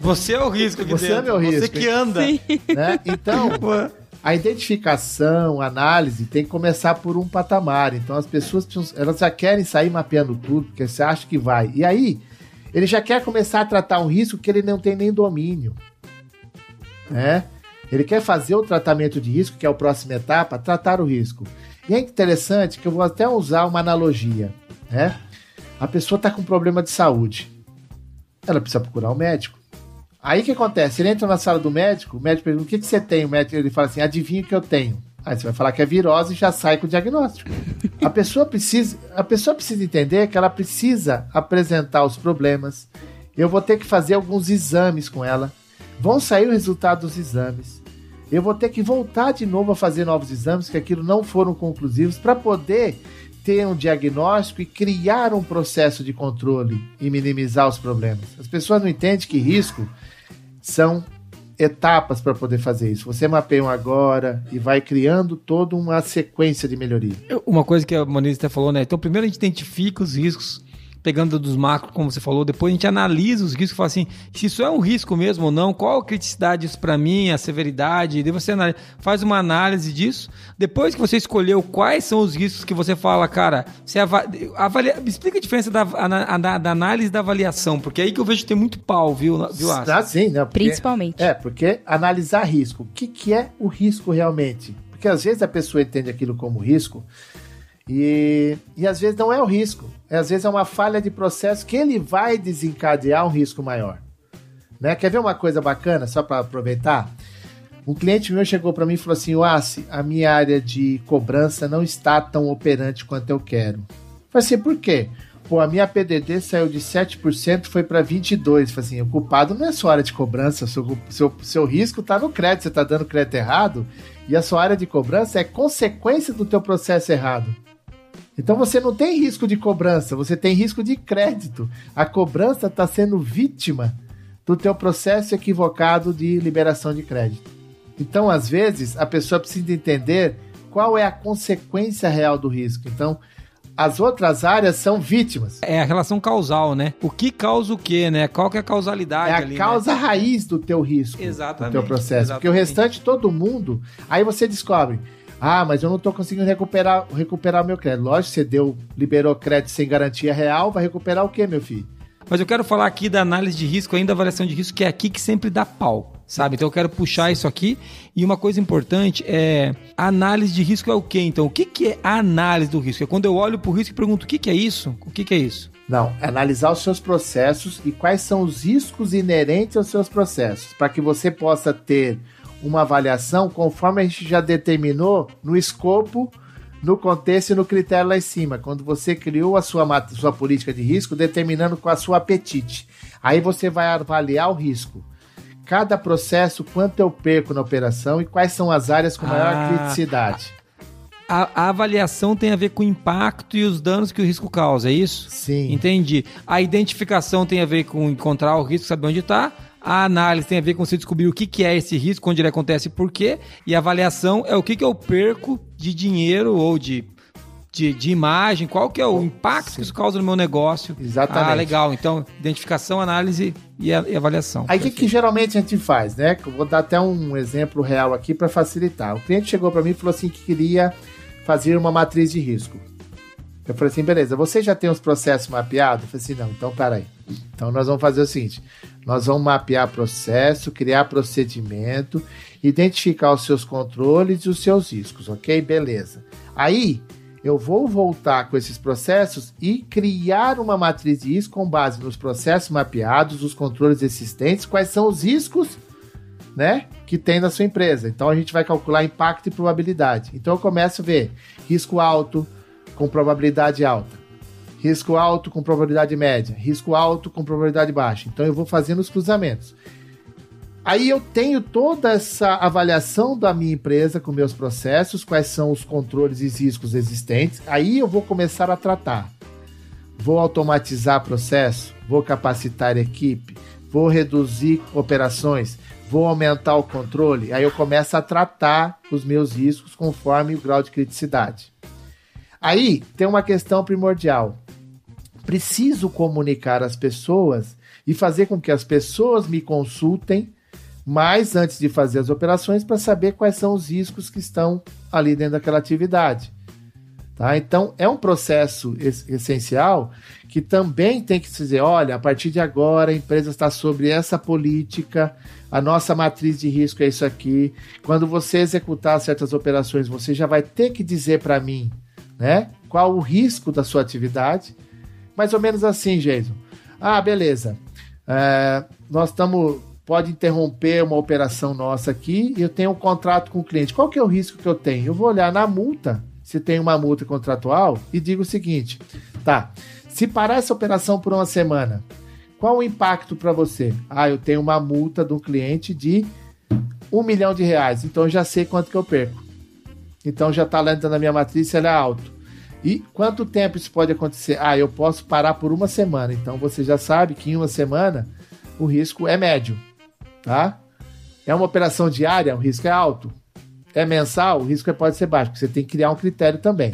Você é o risco que Você é meu risco. Você que anda. Né? Então, *laughs* a identificação, a análise tem que começar por um patamar. Então as pessoas elas já querem sair mapeando tudo, porque você acha que vai. E aí, ele já quer começar a tratar um risco que ele não tem nem domínio. Né? Ele quer fazer o tratamento de risco, que é a próxima etapa, tratar o risco. E é interessante que eu vou até usar uma analogia, né? A pessoa está com problema de saúde. Ela precisa procurar um médico. Aí o que acontece? Ele entra na sala do médico, o médico pergunta: o que, que você tem? O médico ele fala assim: adivinha o que eu tenho. Aí você vai falar que é virose e já sai com o diagnóstico. A pessoa precisa, a pessoa precisa entender que ela precisa apresentar os problemas. Eu vou ter que fazer alguns exames com ela. Vão sair o resultado dos exames eu vou ter que voltar de novo a fazer novos exames, que aquilo não foram conclusivos, para poder ter um diagnóstico e criar um processo de controle e minimizar os problemas. As pessoas não entendem que risco são etapas para poder fazer isso. Você mapeia um agora e vai criando toda uma sequência de melhoria. Uma coisa que a Moniz até falou, né? Então, primeiro a gente identifica os riscos pegando dos macros, como você falou, depois a gente analisa os riscos e fala assim, se isso é um risco mesmo ou não, qual a criticidade disso para mim, a severidade, daí você faz uma análise disso. Depois que você escolheu quais são os riscos que você fala, cara, você avalia, explica a diferença da, da, da, análise e da avaliação, porque é aí que eu vejo que tem muito pau, viu, viu Ah, sim, né? Porque, Principalmente. É, porque analisar risco. O que, que é o risco realmente? Porque às vezes a pessoa entende aquilo como risco, e, e às vezes não é o risco, é, às vezes é uma falha de processo que ele vai desencadear um risco maior. Né? Quer ver uma coisa bacana, só para aproveitar? Um cliente meu chegou para mim e falou assim: Oassi, a minha área de cobrança não está tão operante quanto eu quero. Eu falei assim: por quê? Pô, a minha PDD saiu de 7% foi para 22%. Falei assim: o culpado não é a sua área de cobrança, seu, seu, seu risco está no crédito, você está dando crédito errado, e a sua área de cobrança é consequência do teu processo errado. Então você não tem risco de cobrança, você tem risco de crédito. A cobrança está sendo vítima do teu processo equivocado de liberação de crédito. Então, às vezes, a pessoa precisa entender qual é a consequência real do risco. Então, as outras áreas são vítimas. É a relação causal, né? O que causa o quê, né? Qual que é a causalidade É a ali, né? causa né? raiz do teu risco. Exatamente. Do teu processo. Exatamente. Porque o restante, todo mundo... Aí você descobre... Ah, mas eu não estou conseguindo recuperar recuperar meu crédito. Lógico, você deu, liberou crédito sem garantia real, vai recuperar o quê, meu filho? Mas eu quero falar aqui da análise de risco, ainda avaliação de risco, que é aqui que sempre dá pau, sabe? Então eu quero puxar isso aqui. E uma coisa importante é a análise de risco é o quê? Então, o que, que é a análise do risco? É quando eu olho para o risco e pergunto o que, que é isso? O que, que é isso? Não, é analisar os seus processos e quais são os riscos inerentes aos seus processos, para que você possa ter uma avaliação conforme a gente já determinou no escopo, no contexto e no critério lá em cima, quando você criou a sua, sua política de risco, determinando com a sua apetite. Aí você vai avaliar o risco. Cada processo, quanto eu perco na operação e quais são as áreas com maior ah, criticidade. A, a, avaliação tem a ver com o impacto e os danos que o risco causa, é isso? Sim. Entendi. A identificação tem a ver com encontrar o risco, saber onde está. A análise tem a ver com você descobrir o que, que é esse risco, onde ele acontece e por quê. E a avaliação é o que, que eu perco de dinheiro ou de de, de, imagem, qual que é o impacto Sim. que isso causa no meu negócio. Exatamente. Ah, legal. Então, identificação, análise e, a, e avaliação. Aí o que, que, geralmente a gente faz, né? Eu vou dar até um exemplo real aqui para facilitar. O cliente chegou para mim e falou assim que queria fazer uma matriz de risco. Eu falei assim, beleza, você já tem os processos mapeados? Eu falei assim, não, então peraí. Então nós vamos fazer o seguinte: nós vamos mapear processo, criar procedimento, identificar os seus controles e os seus riscos, ok? Beleza. Aí eu vou voltar com esses processos e criar uma matriz de risco com base nos processos mapeados, os controles existentes, quais são os riscos, né, que tem na sua empresa. Então a gente vai calcular impacto e probabilidade. Então eu começo a ver risco alto, com probabilidade alta. Risco alto com probabilidade média. Risco alto com probabilidade baixa. Então eu vou fazendo os cruzamentos. Aí eu tenho toda essa avaliação da minha empresa com meus processos, quais são os controles e riscos existentes. Aí eu vou começar a tratar. vou automatizar processo, vou capacitar equipe, vou reduzir operações, vou aumentar o controle, aí eu começo a tratar os meus riscos conforme o grau de criticidade. Aí tem uma questão primordial. Preciso comunicar às pessoas e fazer com que as pessoas me consultem mais antes de fazer as operações para saber quais são os riscos que estão ali dentro daquela atividade. Tá? Então, é um processo essencial que também tem que se dizer: olha, a partir de agora a empresa está sobre essa política, a nossa matriz de risco é isso aqui. Quando você executar certas operações, você já vai ter que dizer para mim né, qual o risco da sua atividade. Mais ou menos assim, Jason. Ah, beleza. É, nós estamos. Pode interromper uma operação nossa aqui e eu tenho um contrato com o cliente. Qual que é o risco que eu tenho? Eu vou olhar na multa se tem uma multa contratual e digo o seguinte: tá, se parar essa operação por uma semana, qual o impacto para você? Ah, eu tenho uma multa do cliente de um milhão de reais, então eu já sei quanto que eu perco. Então já está lá dentro da minha matriz, ela é alto. E quanto tempo isso pode acontecer? Ah, eu posso parar por uma semana. Então você já sabe que em uma semana o risco é médio, tá? É uma operação diária, o risco é alto é mensal, o risco pode ser baixo, porque você tem que criar um critério também.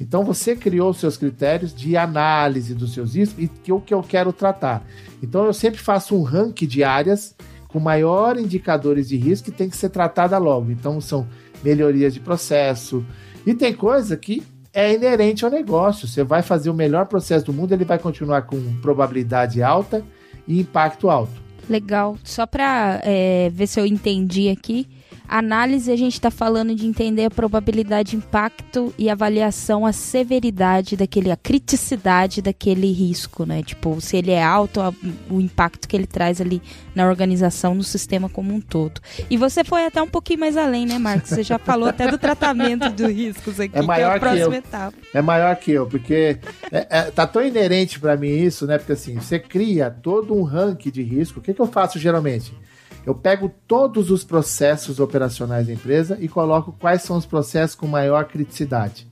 Então você criou os seus critérios de análise dos seus riscos e que o que eu quero tratar. Então eu sempre faço um ranking de áreas com maior indicadores de risco que tem que ser tratada logo. Então são melhorias de processo e tem coisa que é inerente ao negócio. Você vai fazer o melhor processo do mundo, ele vai continuar com probabilidade alta e impacto alto. Legal. Só para é, ver se eu entendi aqui, Análise, a gente está falando de entender a probabilidade de impacto e avaliação, a severidade daquele, a criticidade daquele risco, né? Tipo, se ele é alto, a, o impacto que ele traz ali na organização, no sistema como um todo. E você foi até um pouquinho mais além, né, Marcos? Você já falou até do tratamento dos riscos aqui, é maior que é a próxima que etapa. É maior que eu, porque é, é, tá tão inerente para mim isso, né? Porque assim, você cria todo um ranking de risco. O que, que eu faço geralmente? Eu pego todos os processos operacionais da empresa e coloco quais são os processos com maior criticidade.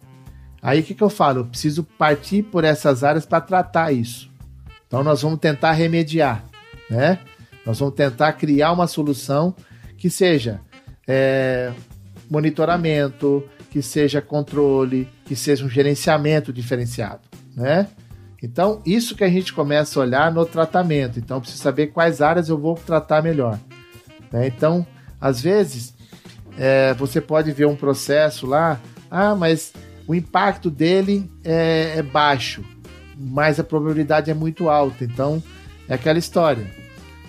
Aí o que, que eu falo? Eu preciso partir por essas áreas para tratar isso. Então nós vamos tentar remediar, né? Nós vamos tentar criar uma solução que seja é, monitoramento, que seja controle, que seja um gerenciamento diferenciado, né? Então, isso que a gente começa a olhar no tratamento. Então, preciso saber quais áreas eu vou tratar melhor. Né? Então, às vezes, é, você pode ver um processo lá, ah, mas o impacto dele é, é baixo, mas a probabilidade é muito alta. Então, é aquela história.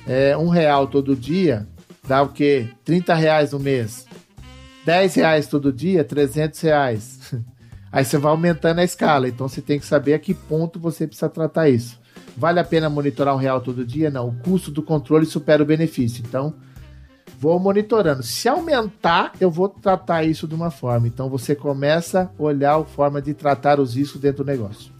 É, um real todo dia dá o quê? 30 reais no mês. 10 reais todo dia, 300 reais. *laughs* Aí você vai aumentando a escala. Então você tem que saber a que ponto você precisa tratar isso. Vale a pena monitorar um real todo dia? Não. O custo do controle supera o benefício. Então vou monitorando. Se aumentar, eu vou tratar isso de uma forma. Então você começa a olhar a forma de tratar os riscos dentro do negócio.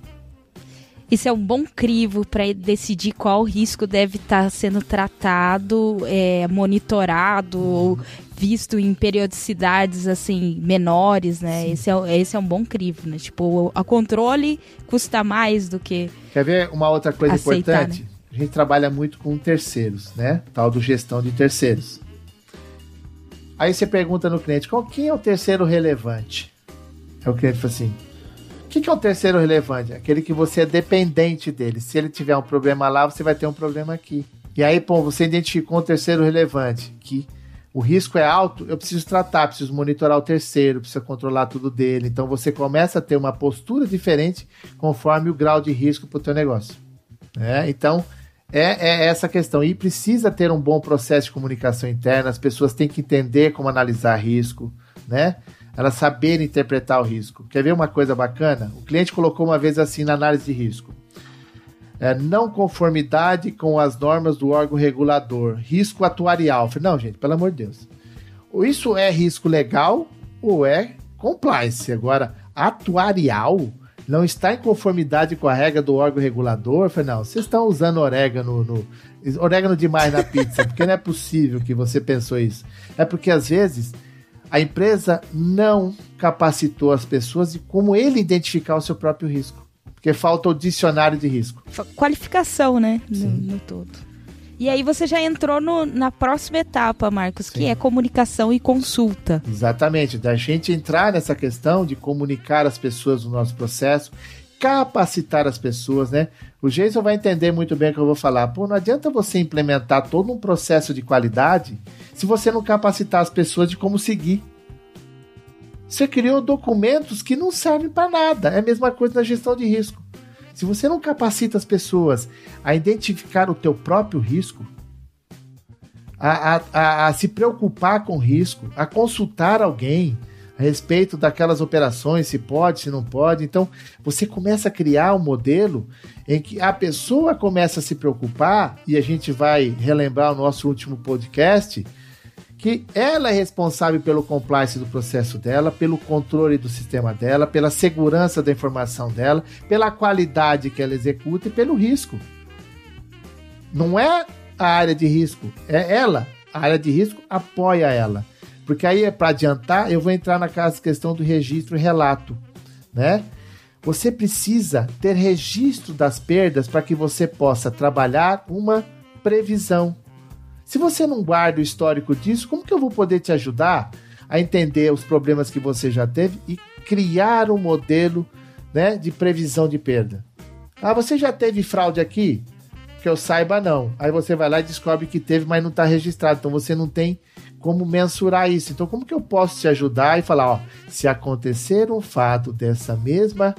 Isso é um bom crivo para decidir qual risco deve estar tá sendo tratado, é, monitorado ou visto em periodicidades assim menores, né? Esse é, esse é um bom crivo, né? Tipo, a controle custa mais do que. Quer ver uma outra coisa aceitar, importante? Né? A gente trabalha muito com terceiros, né? Tal do gestão de terceiros. Aí você pergunta no cliente, qual, quem é o terceiro relevante? Aí o cliente fala assim, o que, que é o terceiro relevante? Aquele que você é dependente dele. Se ele tiver um problema lá, você vai ter um problema aqui. E aí, pô, você identificou um terceiro relevante, que o risco é alto, eu preciso tratar, preciso monitorar o terceiro, preciso controlar tudo dele. Então você começa a ter uma postura diferente conforme o grau de risco para o teu negócio. É, então, é, é, essa questão. E precisa ter um bom processo de comunicação interna, as pessoas têm que entender como analisar risco, né? Elas saberem interpretar o risco. Quer ver uma coisa bacana? O cliente colocou uma vez assim na análise de risco. É, não conformidade com as normas do órgão regulador, risco atuarial. falei, não, gente, pelo amor de Deus. Isso é risco legal ou é compliance? Agora, atuarial? Não está em conformidade com a regra do órgão regulador. Eu falei, não, vocês estão usando orégano no. Orégano demais na pizza, porque não é possível que você pensou isso. É porque às vezes a empresa não capacitou as pessoas de como ele identificar o seu próprio risco. Porque falta o dicionário de risco. Qualificação, né? No, no, todo. E aí você já entrou no, na próxima etapa, Marcos, Sim. que é comunicação e consulta. Exatamente, da gente entrar nessa questão de comunicar as pessoas no nosso processo, capacitar as pessoas, né? O Jason vai entender muito bem o que eu vou falar. Pô, não adianta você implementar todo um processo de qualidade se você não capacitar as pessoas de como seguir. Você criou documentos que não servem para nada. É a mesma coisa na gestão de risco. Se você não capacita as pessoas a identificar o teu próprio risco, a, a, a, a se preocupar com o risco, a consultar alguém a respeito daquelas operações, se pode, se não pode. Então, você começa a criar um modelo em que a pessoa começa a se preocupar, e a gente vai relembrar o nosso último podcast que ela é responsável pelo compliance do processo dela, pelo controle do sistema dela, pela segurança da informação dela, pela qualidade que ela executa e pelo risco. Não é a área de risco, é ela. A área de risco apoia ela. Porque aí, é para adiantar, eu vou entrar na questão do registro e relato, né? Você precisa ter registro das perdas para que você possa trabalhar uma previsão. Se você não guarda o histórico disso, como que eu vou poder te ajudar a entender os problemas que você já teve e criar um modelo né, de previsão de perda? Ah, você já teve fraude aqui? Que eu saiba, não. Aí você vai lá e descobre que teve, mas não está registrado. Então você não tem como mensurar isso. Então, como que eu posso te ajudar e falar, ó, se acontecer um fato dessa mesma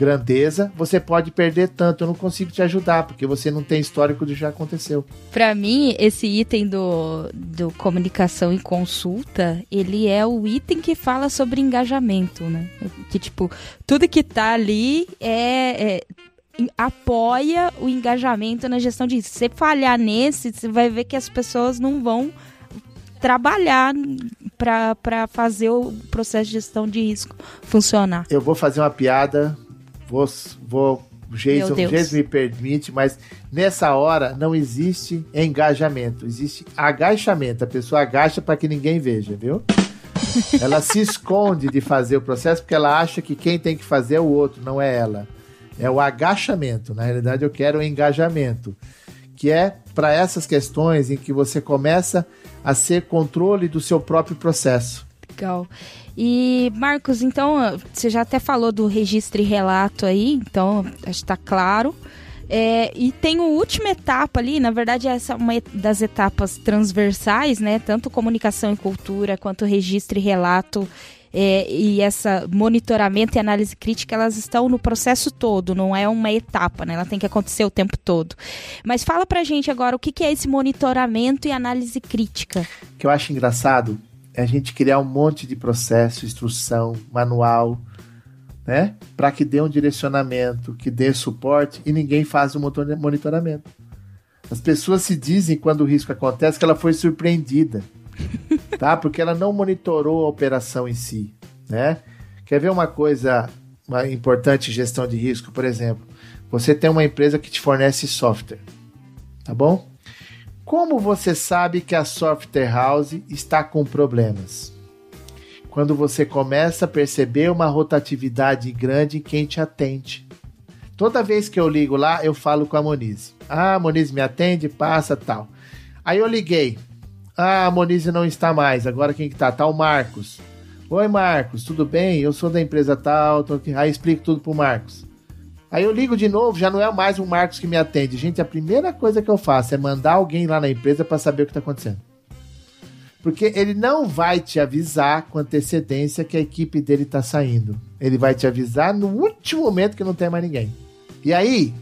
grandeza, você pode perder tanto. Eu não consigo te ajudar, porque você não tem histórico de já aconteceu. Para mim, esse item do, do comunicação e consulta, ele é o item que fala sobre engajamento, né? Que, tipo, tudo que tá ali é, é apoia o engajamento na gestão de risco. Se você falhar nesse, você vai ver que as pessoas não vão trabalhar para fazer o processo de gestão de risco funcionar. Eu vou fazer uma piada vou, vou Jason, Jason me permite, mas nessa hora não existe engajamento, existe agachamento. A pessoa agacha para que ninguém veja, viu? *laughs* ela se esconde de fazer o processo porque ela acha que quem tem que fazer é o outro, não é ela. É o agachamento. Na realidade, eu quero o engajamento, que é para essas questões em que você começa a ser controle do seu próprio processo. Legal. E, Marcos, então, você já até falou do registro e relato aí, então acho que tá claro. É, e tem a última etapa ali, na verdade, essa é uma das etapas transversais, né? Tanto comunicação e cultura, quanto registro e relato. É, e essa monitoramento e análise crítica, elas estão no processo todo, não é uma etapa, né? Ela tem que acontecer o tempo todo. Mas fala pra gente agora o que, que é esse monitoramento e análise crítica. O que eu acho engraçado é a gente criar um monte de processo, instrução, manual, né? Para que dê um direcionamento, que dê suporte e ninguém faz o monitoramento. As pessoas se dizem quando o risco acontece que ela foi surpreendida, *laughs* tá? Porque ela não monitorou a operação em si, né? Quer ver uma coisa uma importante gestão de risco, por exemplo? Você tem uma empresa que te fornece software, tá bom? Como você sabe que a software house está com problemas? Quando você começa a perceber uma rotatividade grande em quem te atende. Toda vez que eu ligo lá, eu falo com a Monize. Ah, a Monize me atende, passa tal. Aí eu liguei. Ah, a Monize não está mais. Agora quem que tá? Tá o Marcos. Oi, Marcos, tudo bem? Eu sou da empresa tal. Tô aqui. Aí explico tudo pro Marcos. Aí eu ligo de novo, já não é mais o Marcos que me atende. Gente, a primeira coisa que eu faço é mandar alguém lá na empresa para saber o que está acontecendo. Porque ele não vai te avisar com antecedência que a equipe dele está saindo. Ele vai te avisar no último momento que não tem mais ninguém. E aí,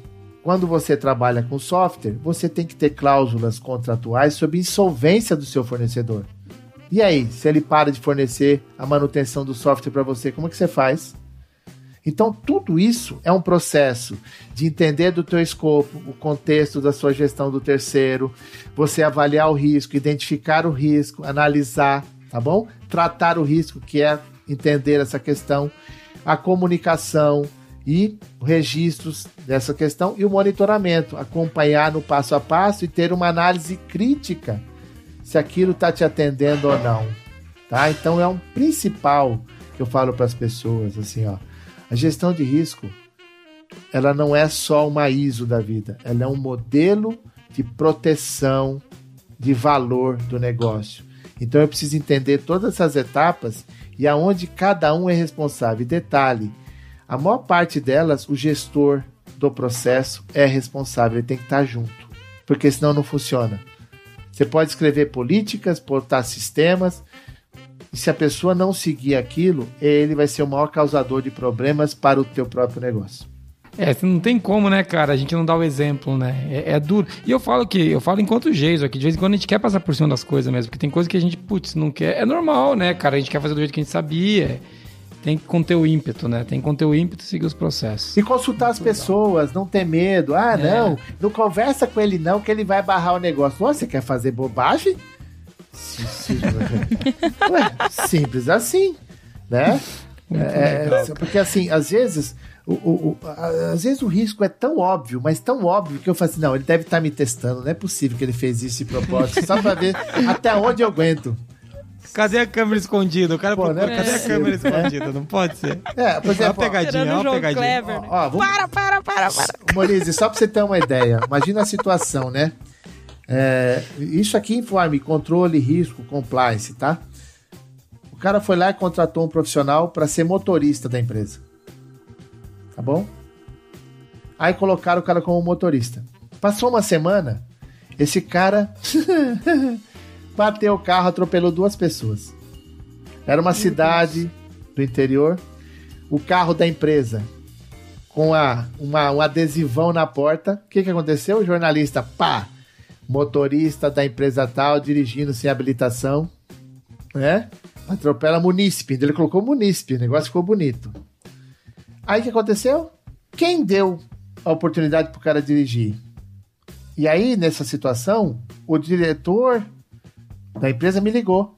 quando você trabalha com software, você tem que ter cláusulas contratuais sobre insolvência do seu fornecedor. E aí, se ele para de fornecer a manutenção do software para você, como é que você faz? Então, tudo isso é um processo de entender do teu escopo, o contexto da sua gestão do terceiro, você avaliar o risco, identificar o risco, analisar, tá bom? Tratar o risco, que é entender essa questão, a comunicação e registros dessa questão e o monitoramento, acompanhar no passo a passo e ter uma análise crítica se aquilo está te atendendo ou não, tá? Então é um principal que eu falo para as pessoas assim, ó a gestão de risco ela não é só uma ISO da vida, ela é um modelo de proteção de valor do negócio. Então eu preciso entender todas essas etapas e aonde cada um é responsável. E detalhe, a maior parte delas, o gestor do processo é responsável, ele tem que estar junto, porque senão não funciona. Você pode escrever políticas, portar sistemas, se a pessoa não seguir aquilo, ele vai ser o maior causador de problemas para o teu próprio negócio. É, não tem como, né, cara? A gente não dá o exemplo, né? É, é, duro. E eu falo que, eu falo enquanto Geiso aqui, de vez em quando a gente quer passar por cima das coisas mesmo, porque tem coisa que a gente, putz, não quer. É normal, né, cara? A gente quer fazer do jeito que a gente sabia. Tem que conter o ímpeto, né? Tem que conter o ímpeto e seguir os processos. E consultar as pessoas, não ter medo. Ah, é. não, não conversa com ele não, que ele vai barrar o negócio. Nossa, você quer fazer bobagem? Ué, simples assim, né? É, porque assim, às vezes o, o, o, às vezes o risco é tão óbvio, mas tão óbvio que eu falo assim: não, ele deve estar tá me testando, não é possível que ele fez isso de propósito, só pra ver até onde eu aguento. Cadê a câmera escondida? O cara Pô, procura, é cadê a câmera escondida? Não pode ser. É, por exemplo, uma pegadinha, uma pegadinha. Clever, né? ó, vamos... Para, para, para, para. Morize, só pra você ter uma ideia, imagina a situação, né? É, isso aqui informe controle, risco, compliance, tá? O cara foi lá e contratou um profissional para ser motorista da empresa. Tá bom? Aí colocaram o cara como motorista. Passou uma semana, esse cara *laughs* bateu o carro, atropelou duas pessoas. Era uma cidade do interior. O carro da empresa com a, uma, um adesivão na porta. O que, que aconteceu? O jornalista, pá, motorista da empresa tal dirigindo sem habilitação, né? Atropela munícipe. Ele colocou munícipe, o negócio ficou bonito. Aí o que aconteceu? Quem deu a oportunidade pro cara dirigir? E aí, nessa situação, o diretor da empresa me ligou.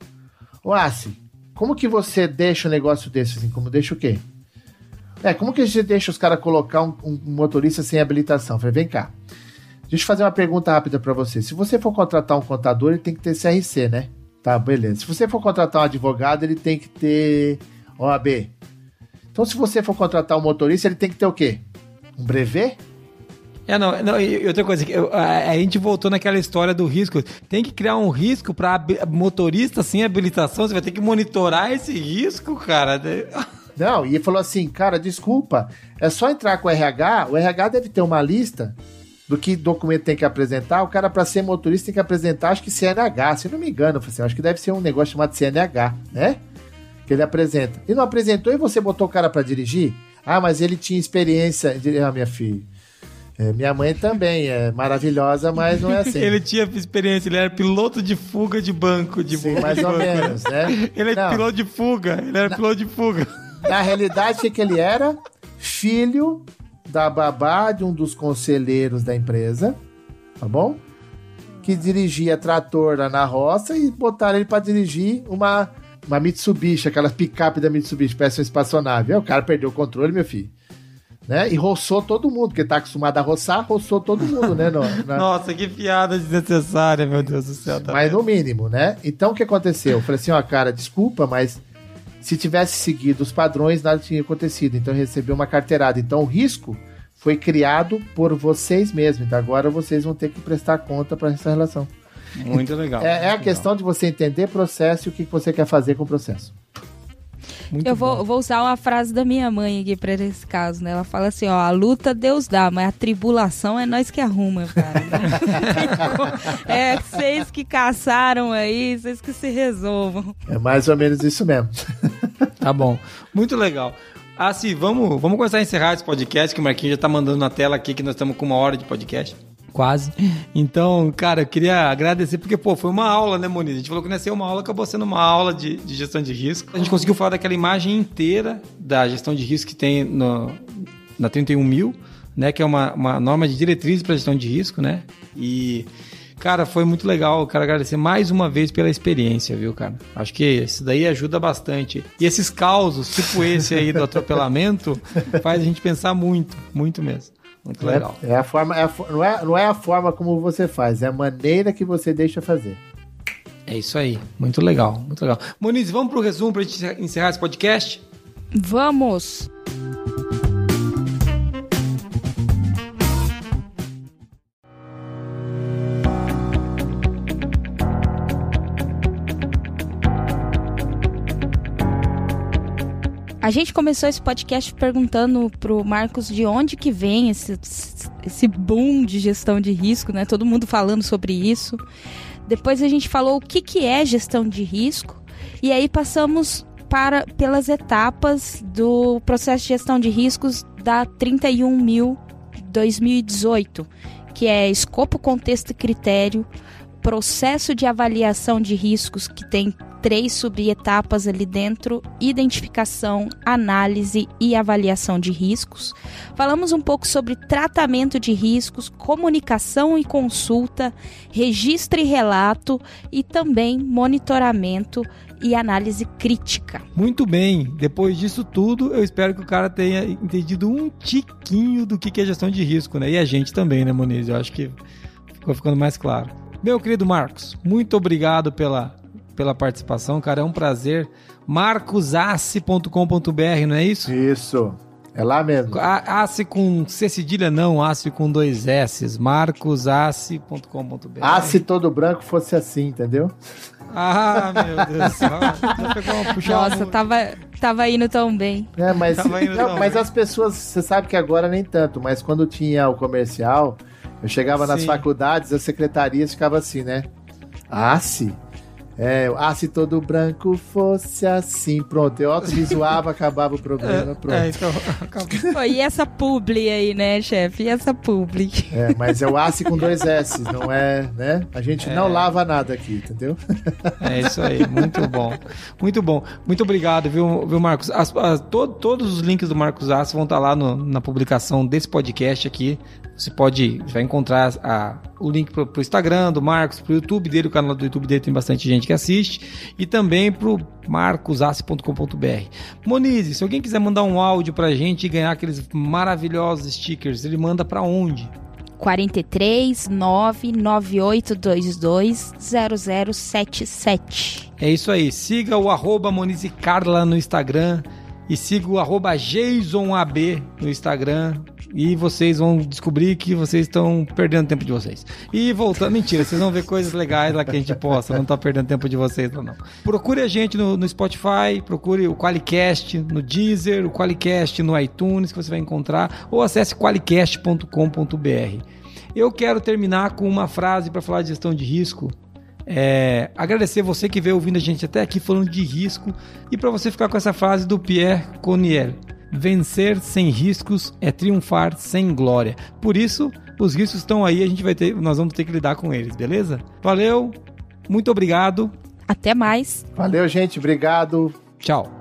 Ô, Assi, como que você deixa um negócio desse assim? Como deixa o quê? É, como que a gente deixa os caras colocar um, um, motorista sem habilitação? Eu falei, vem cá. Deixa eu fazer uma pergunta rápida para você. Se você for contratar um contador, ele tem que ter CRC, né? Tá, beleza. Se você for contratar um advogado, ele tem que ter OAB. Então, se você for contratar um motorista, ele tem que ter o quê? Um brevet? É, não, não, e outra coisa, a, gente voltou naquela história do risco. Tem que criar um risco para motorista sem habilitação, você vai ter que monitorar esse risco, cara. *laughs* Não, e ele falou assim, cara, desculpa, é só entrar com o RH, o RH deve ter uma lista do que documento tem que apresentar. O cara, para ser motorista, tem que apresentar, acho que CNH, se eu não me engano, assim, acho que deve ser um negócio chamado CNH, né? que ele apresenta. E não apresentou e você botou o cara para dirigir? Ah, mas ele tinha experiência. De... Ah, minha filha. É, minha mãe também é maravilhosa, mas não é *laughs* assim. ele tinha experiência, ele era piloto de fuga de banco. De Sim, mais ou menos, né? *laughs* Ele é piloto de fuga, ele era na, piloto de fuga. Na realidade, o que ele era? Filho da babá de um dos conselheiros da empresa, tá bom? Que dirigia trator lá na roça e botaram ele para dirigir uma uma Mitsubishi, aquela picape da Mitsubishi, parece uma espaçonave. Aí o cara perdeu o controle, meu filho. Né? E roçou todo mundo, porque tá acostumado a roçar, roçou todo mundo, né? No, na... *laughs* Nossa, que piada desnecessária, meu Deus do céu. Tá mas no mínimo, né? Então o que aconteceu? Eu falei assim, ó, cara, desculpa, mas se tivesse seguido os padrões, nada tinha acontecido. Então recebeu uma carteirada. Então o risco foi criado por vocês mesmos. Então agora vocês vão ter que prestar conta para essa relação. Muito legal. É, é a questão de você entender processo e o que você quer fazer com o processo. Muito eu vou, vou, usar uma frase da minha mãe aqui para esse caso, né? Ela fala assim, ó, a luta Deus dá, mas a tribulação é nós que arruma, cara. *laughs* é vocês que caçaram aí, vocês que se resolvam. É mais ou menos isso mesmo. *laughs* tá bom. Muito legal. Ah, sim, vamos, vamos começar a encerrar esse podcast, que o Marquinhos já tá mandando na tela aqui, que nós estamos com uma hora de podcast. Quase. Então, cara, eu queria agradecer, porque, pô, foi uma aula, né, Moniz? A gente falou que não ia ser uma aula, acabou sendo uma aula de, de gestão de risco. A gente conseguiu falar daquela imagem inteira da gestão de risco que tem no, na 31 mil, né? Que é uma, uma norma de diretriz para gestão de risco, né? E, cara, foi muito legal. Quero agradecer mais uma vez pela experiência, viu, cara? Acho que isso daí ajuda bastante. E esses causos, tipo esse aí do *laughs* atropelamento, faz a gente pensar muito, muito mesmo. Muito é, legal. É, é a forma, é a, não, é, não é a forma como você faz, é a maneira que você deixa fazer. É isso aí. Muito legal, muito legal. Moniz, vamos pro resumo pra gente encerrar esse podcast? Vamos! A gente começou esse podcast perguntando pro Marcos de onde que vem esse, esse boom de gestão de risco, né? Todo mundo falando sobre isso. Depois a gente falou o que, que é gestão de risco. E aí passamos para pelas etapas do processo de gestão de riscos da 31.000 2018, que é escopo, contexto e critério, processo de avaliação de riscos, que tem três subetapas ali dentro: identificação, análise e avaliação de riscos. Falamos um pouco sobre tratamento de riscos, comunicação e consulta, registro e relato e também monitoramento e análise crítica. Muito bem. Depois disso tudo, eu espero que o cara tenha entendido um tiquinho do que é gestão de risco, né? E a gente também, né, Moniz? Eu acho que ficou ficando mais claro. Meu querido Marcos, muito obrigado pela, pela participação, cara. É um prazer. marcosassi.com.br, não é isso? Isso. É lá mesmo. Assi com C cedilha não, Assi com dois S. marcosassi.com.br. Ah, se todo branco fosse assim, entendeu? Ah, meu Deus do *laughs* céu. Nossa, tava, tava indo tão bem. É, mas, não, mas as pessoas, você sabe que agora nem tanto, mas quando tinha o comercial, eu chegava Sim. nas faculdades, as secretarias ficavam assim, né? Assi? É, ah, se todo branco fosse assim, pronto. Eu autovisuava, *laughs* acabava o programa, pronto. É, então, Pô, e essa publi aí, né, chefe? E essa publi? É, mas é o ACE com dois S, não é, né? A gente é. não lava nada aqui, entendeu? É isso aí, muito bom. Muito bom. Muito obrigado, viu, viu Marcos? As, as, to, todos os links do Marcos Assi vão estar lá no, na publicação desse podcast aqui. Você pode, vai encontrar a, o link pro, pro Instagram do Marcos, pro YouTube dele, o canal do YouTube dele tem bastante gente que assiste, e também pro marcosassi.com.br. Monize, se alguém quiser mandar um áudio pra gente e ganhar aqueles maravilhosos stickers, ele manda para onde? 43 99822 0077. É isso aí. Siga o arroba Monize Carla no Instagram e siga o JasonAB no Instagram e vocês vão descobrir que vocês estão perdendo tempo de vocês. E voltando, mentira, vocês vão ver coisas legais lá que a gente posta, não tá perdendo tempo de vocês não. Procure a gente no, no Spotify, procure o Qualicast no Deezer, o Qualicast no iTunes que você vai encontrar, ou acesse qualicast.com.br. Eu quero terminar com uma frase para falar de gestão de risco é, agradecer você que veio ouvindo a gente até aqui falando de risco e para você ficar com essa frase do Pierre Coniel. Vencer sem riscos é triunfar sem glória. Por isso, os riscos estão aí, a gente vai ter, nós vamos ter que lidar com eles, beleza? Valeu, muito obrigado. Até mais. Valeu, gente, obrigado. Tchau.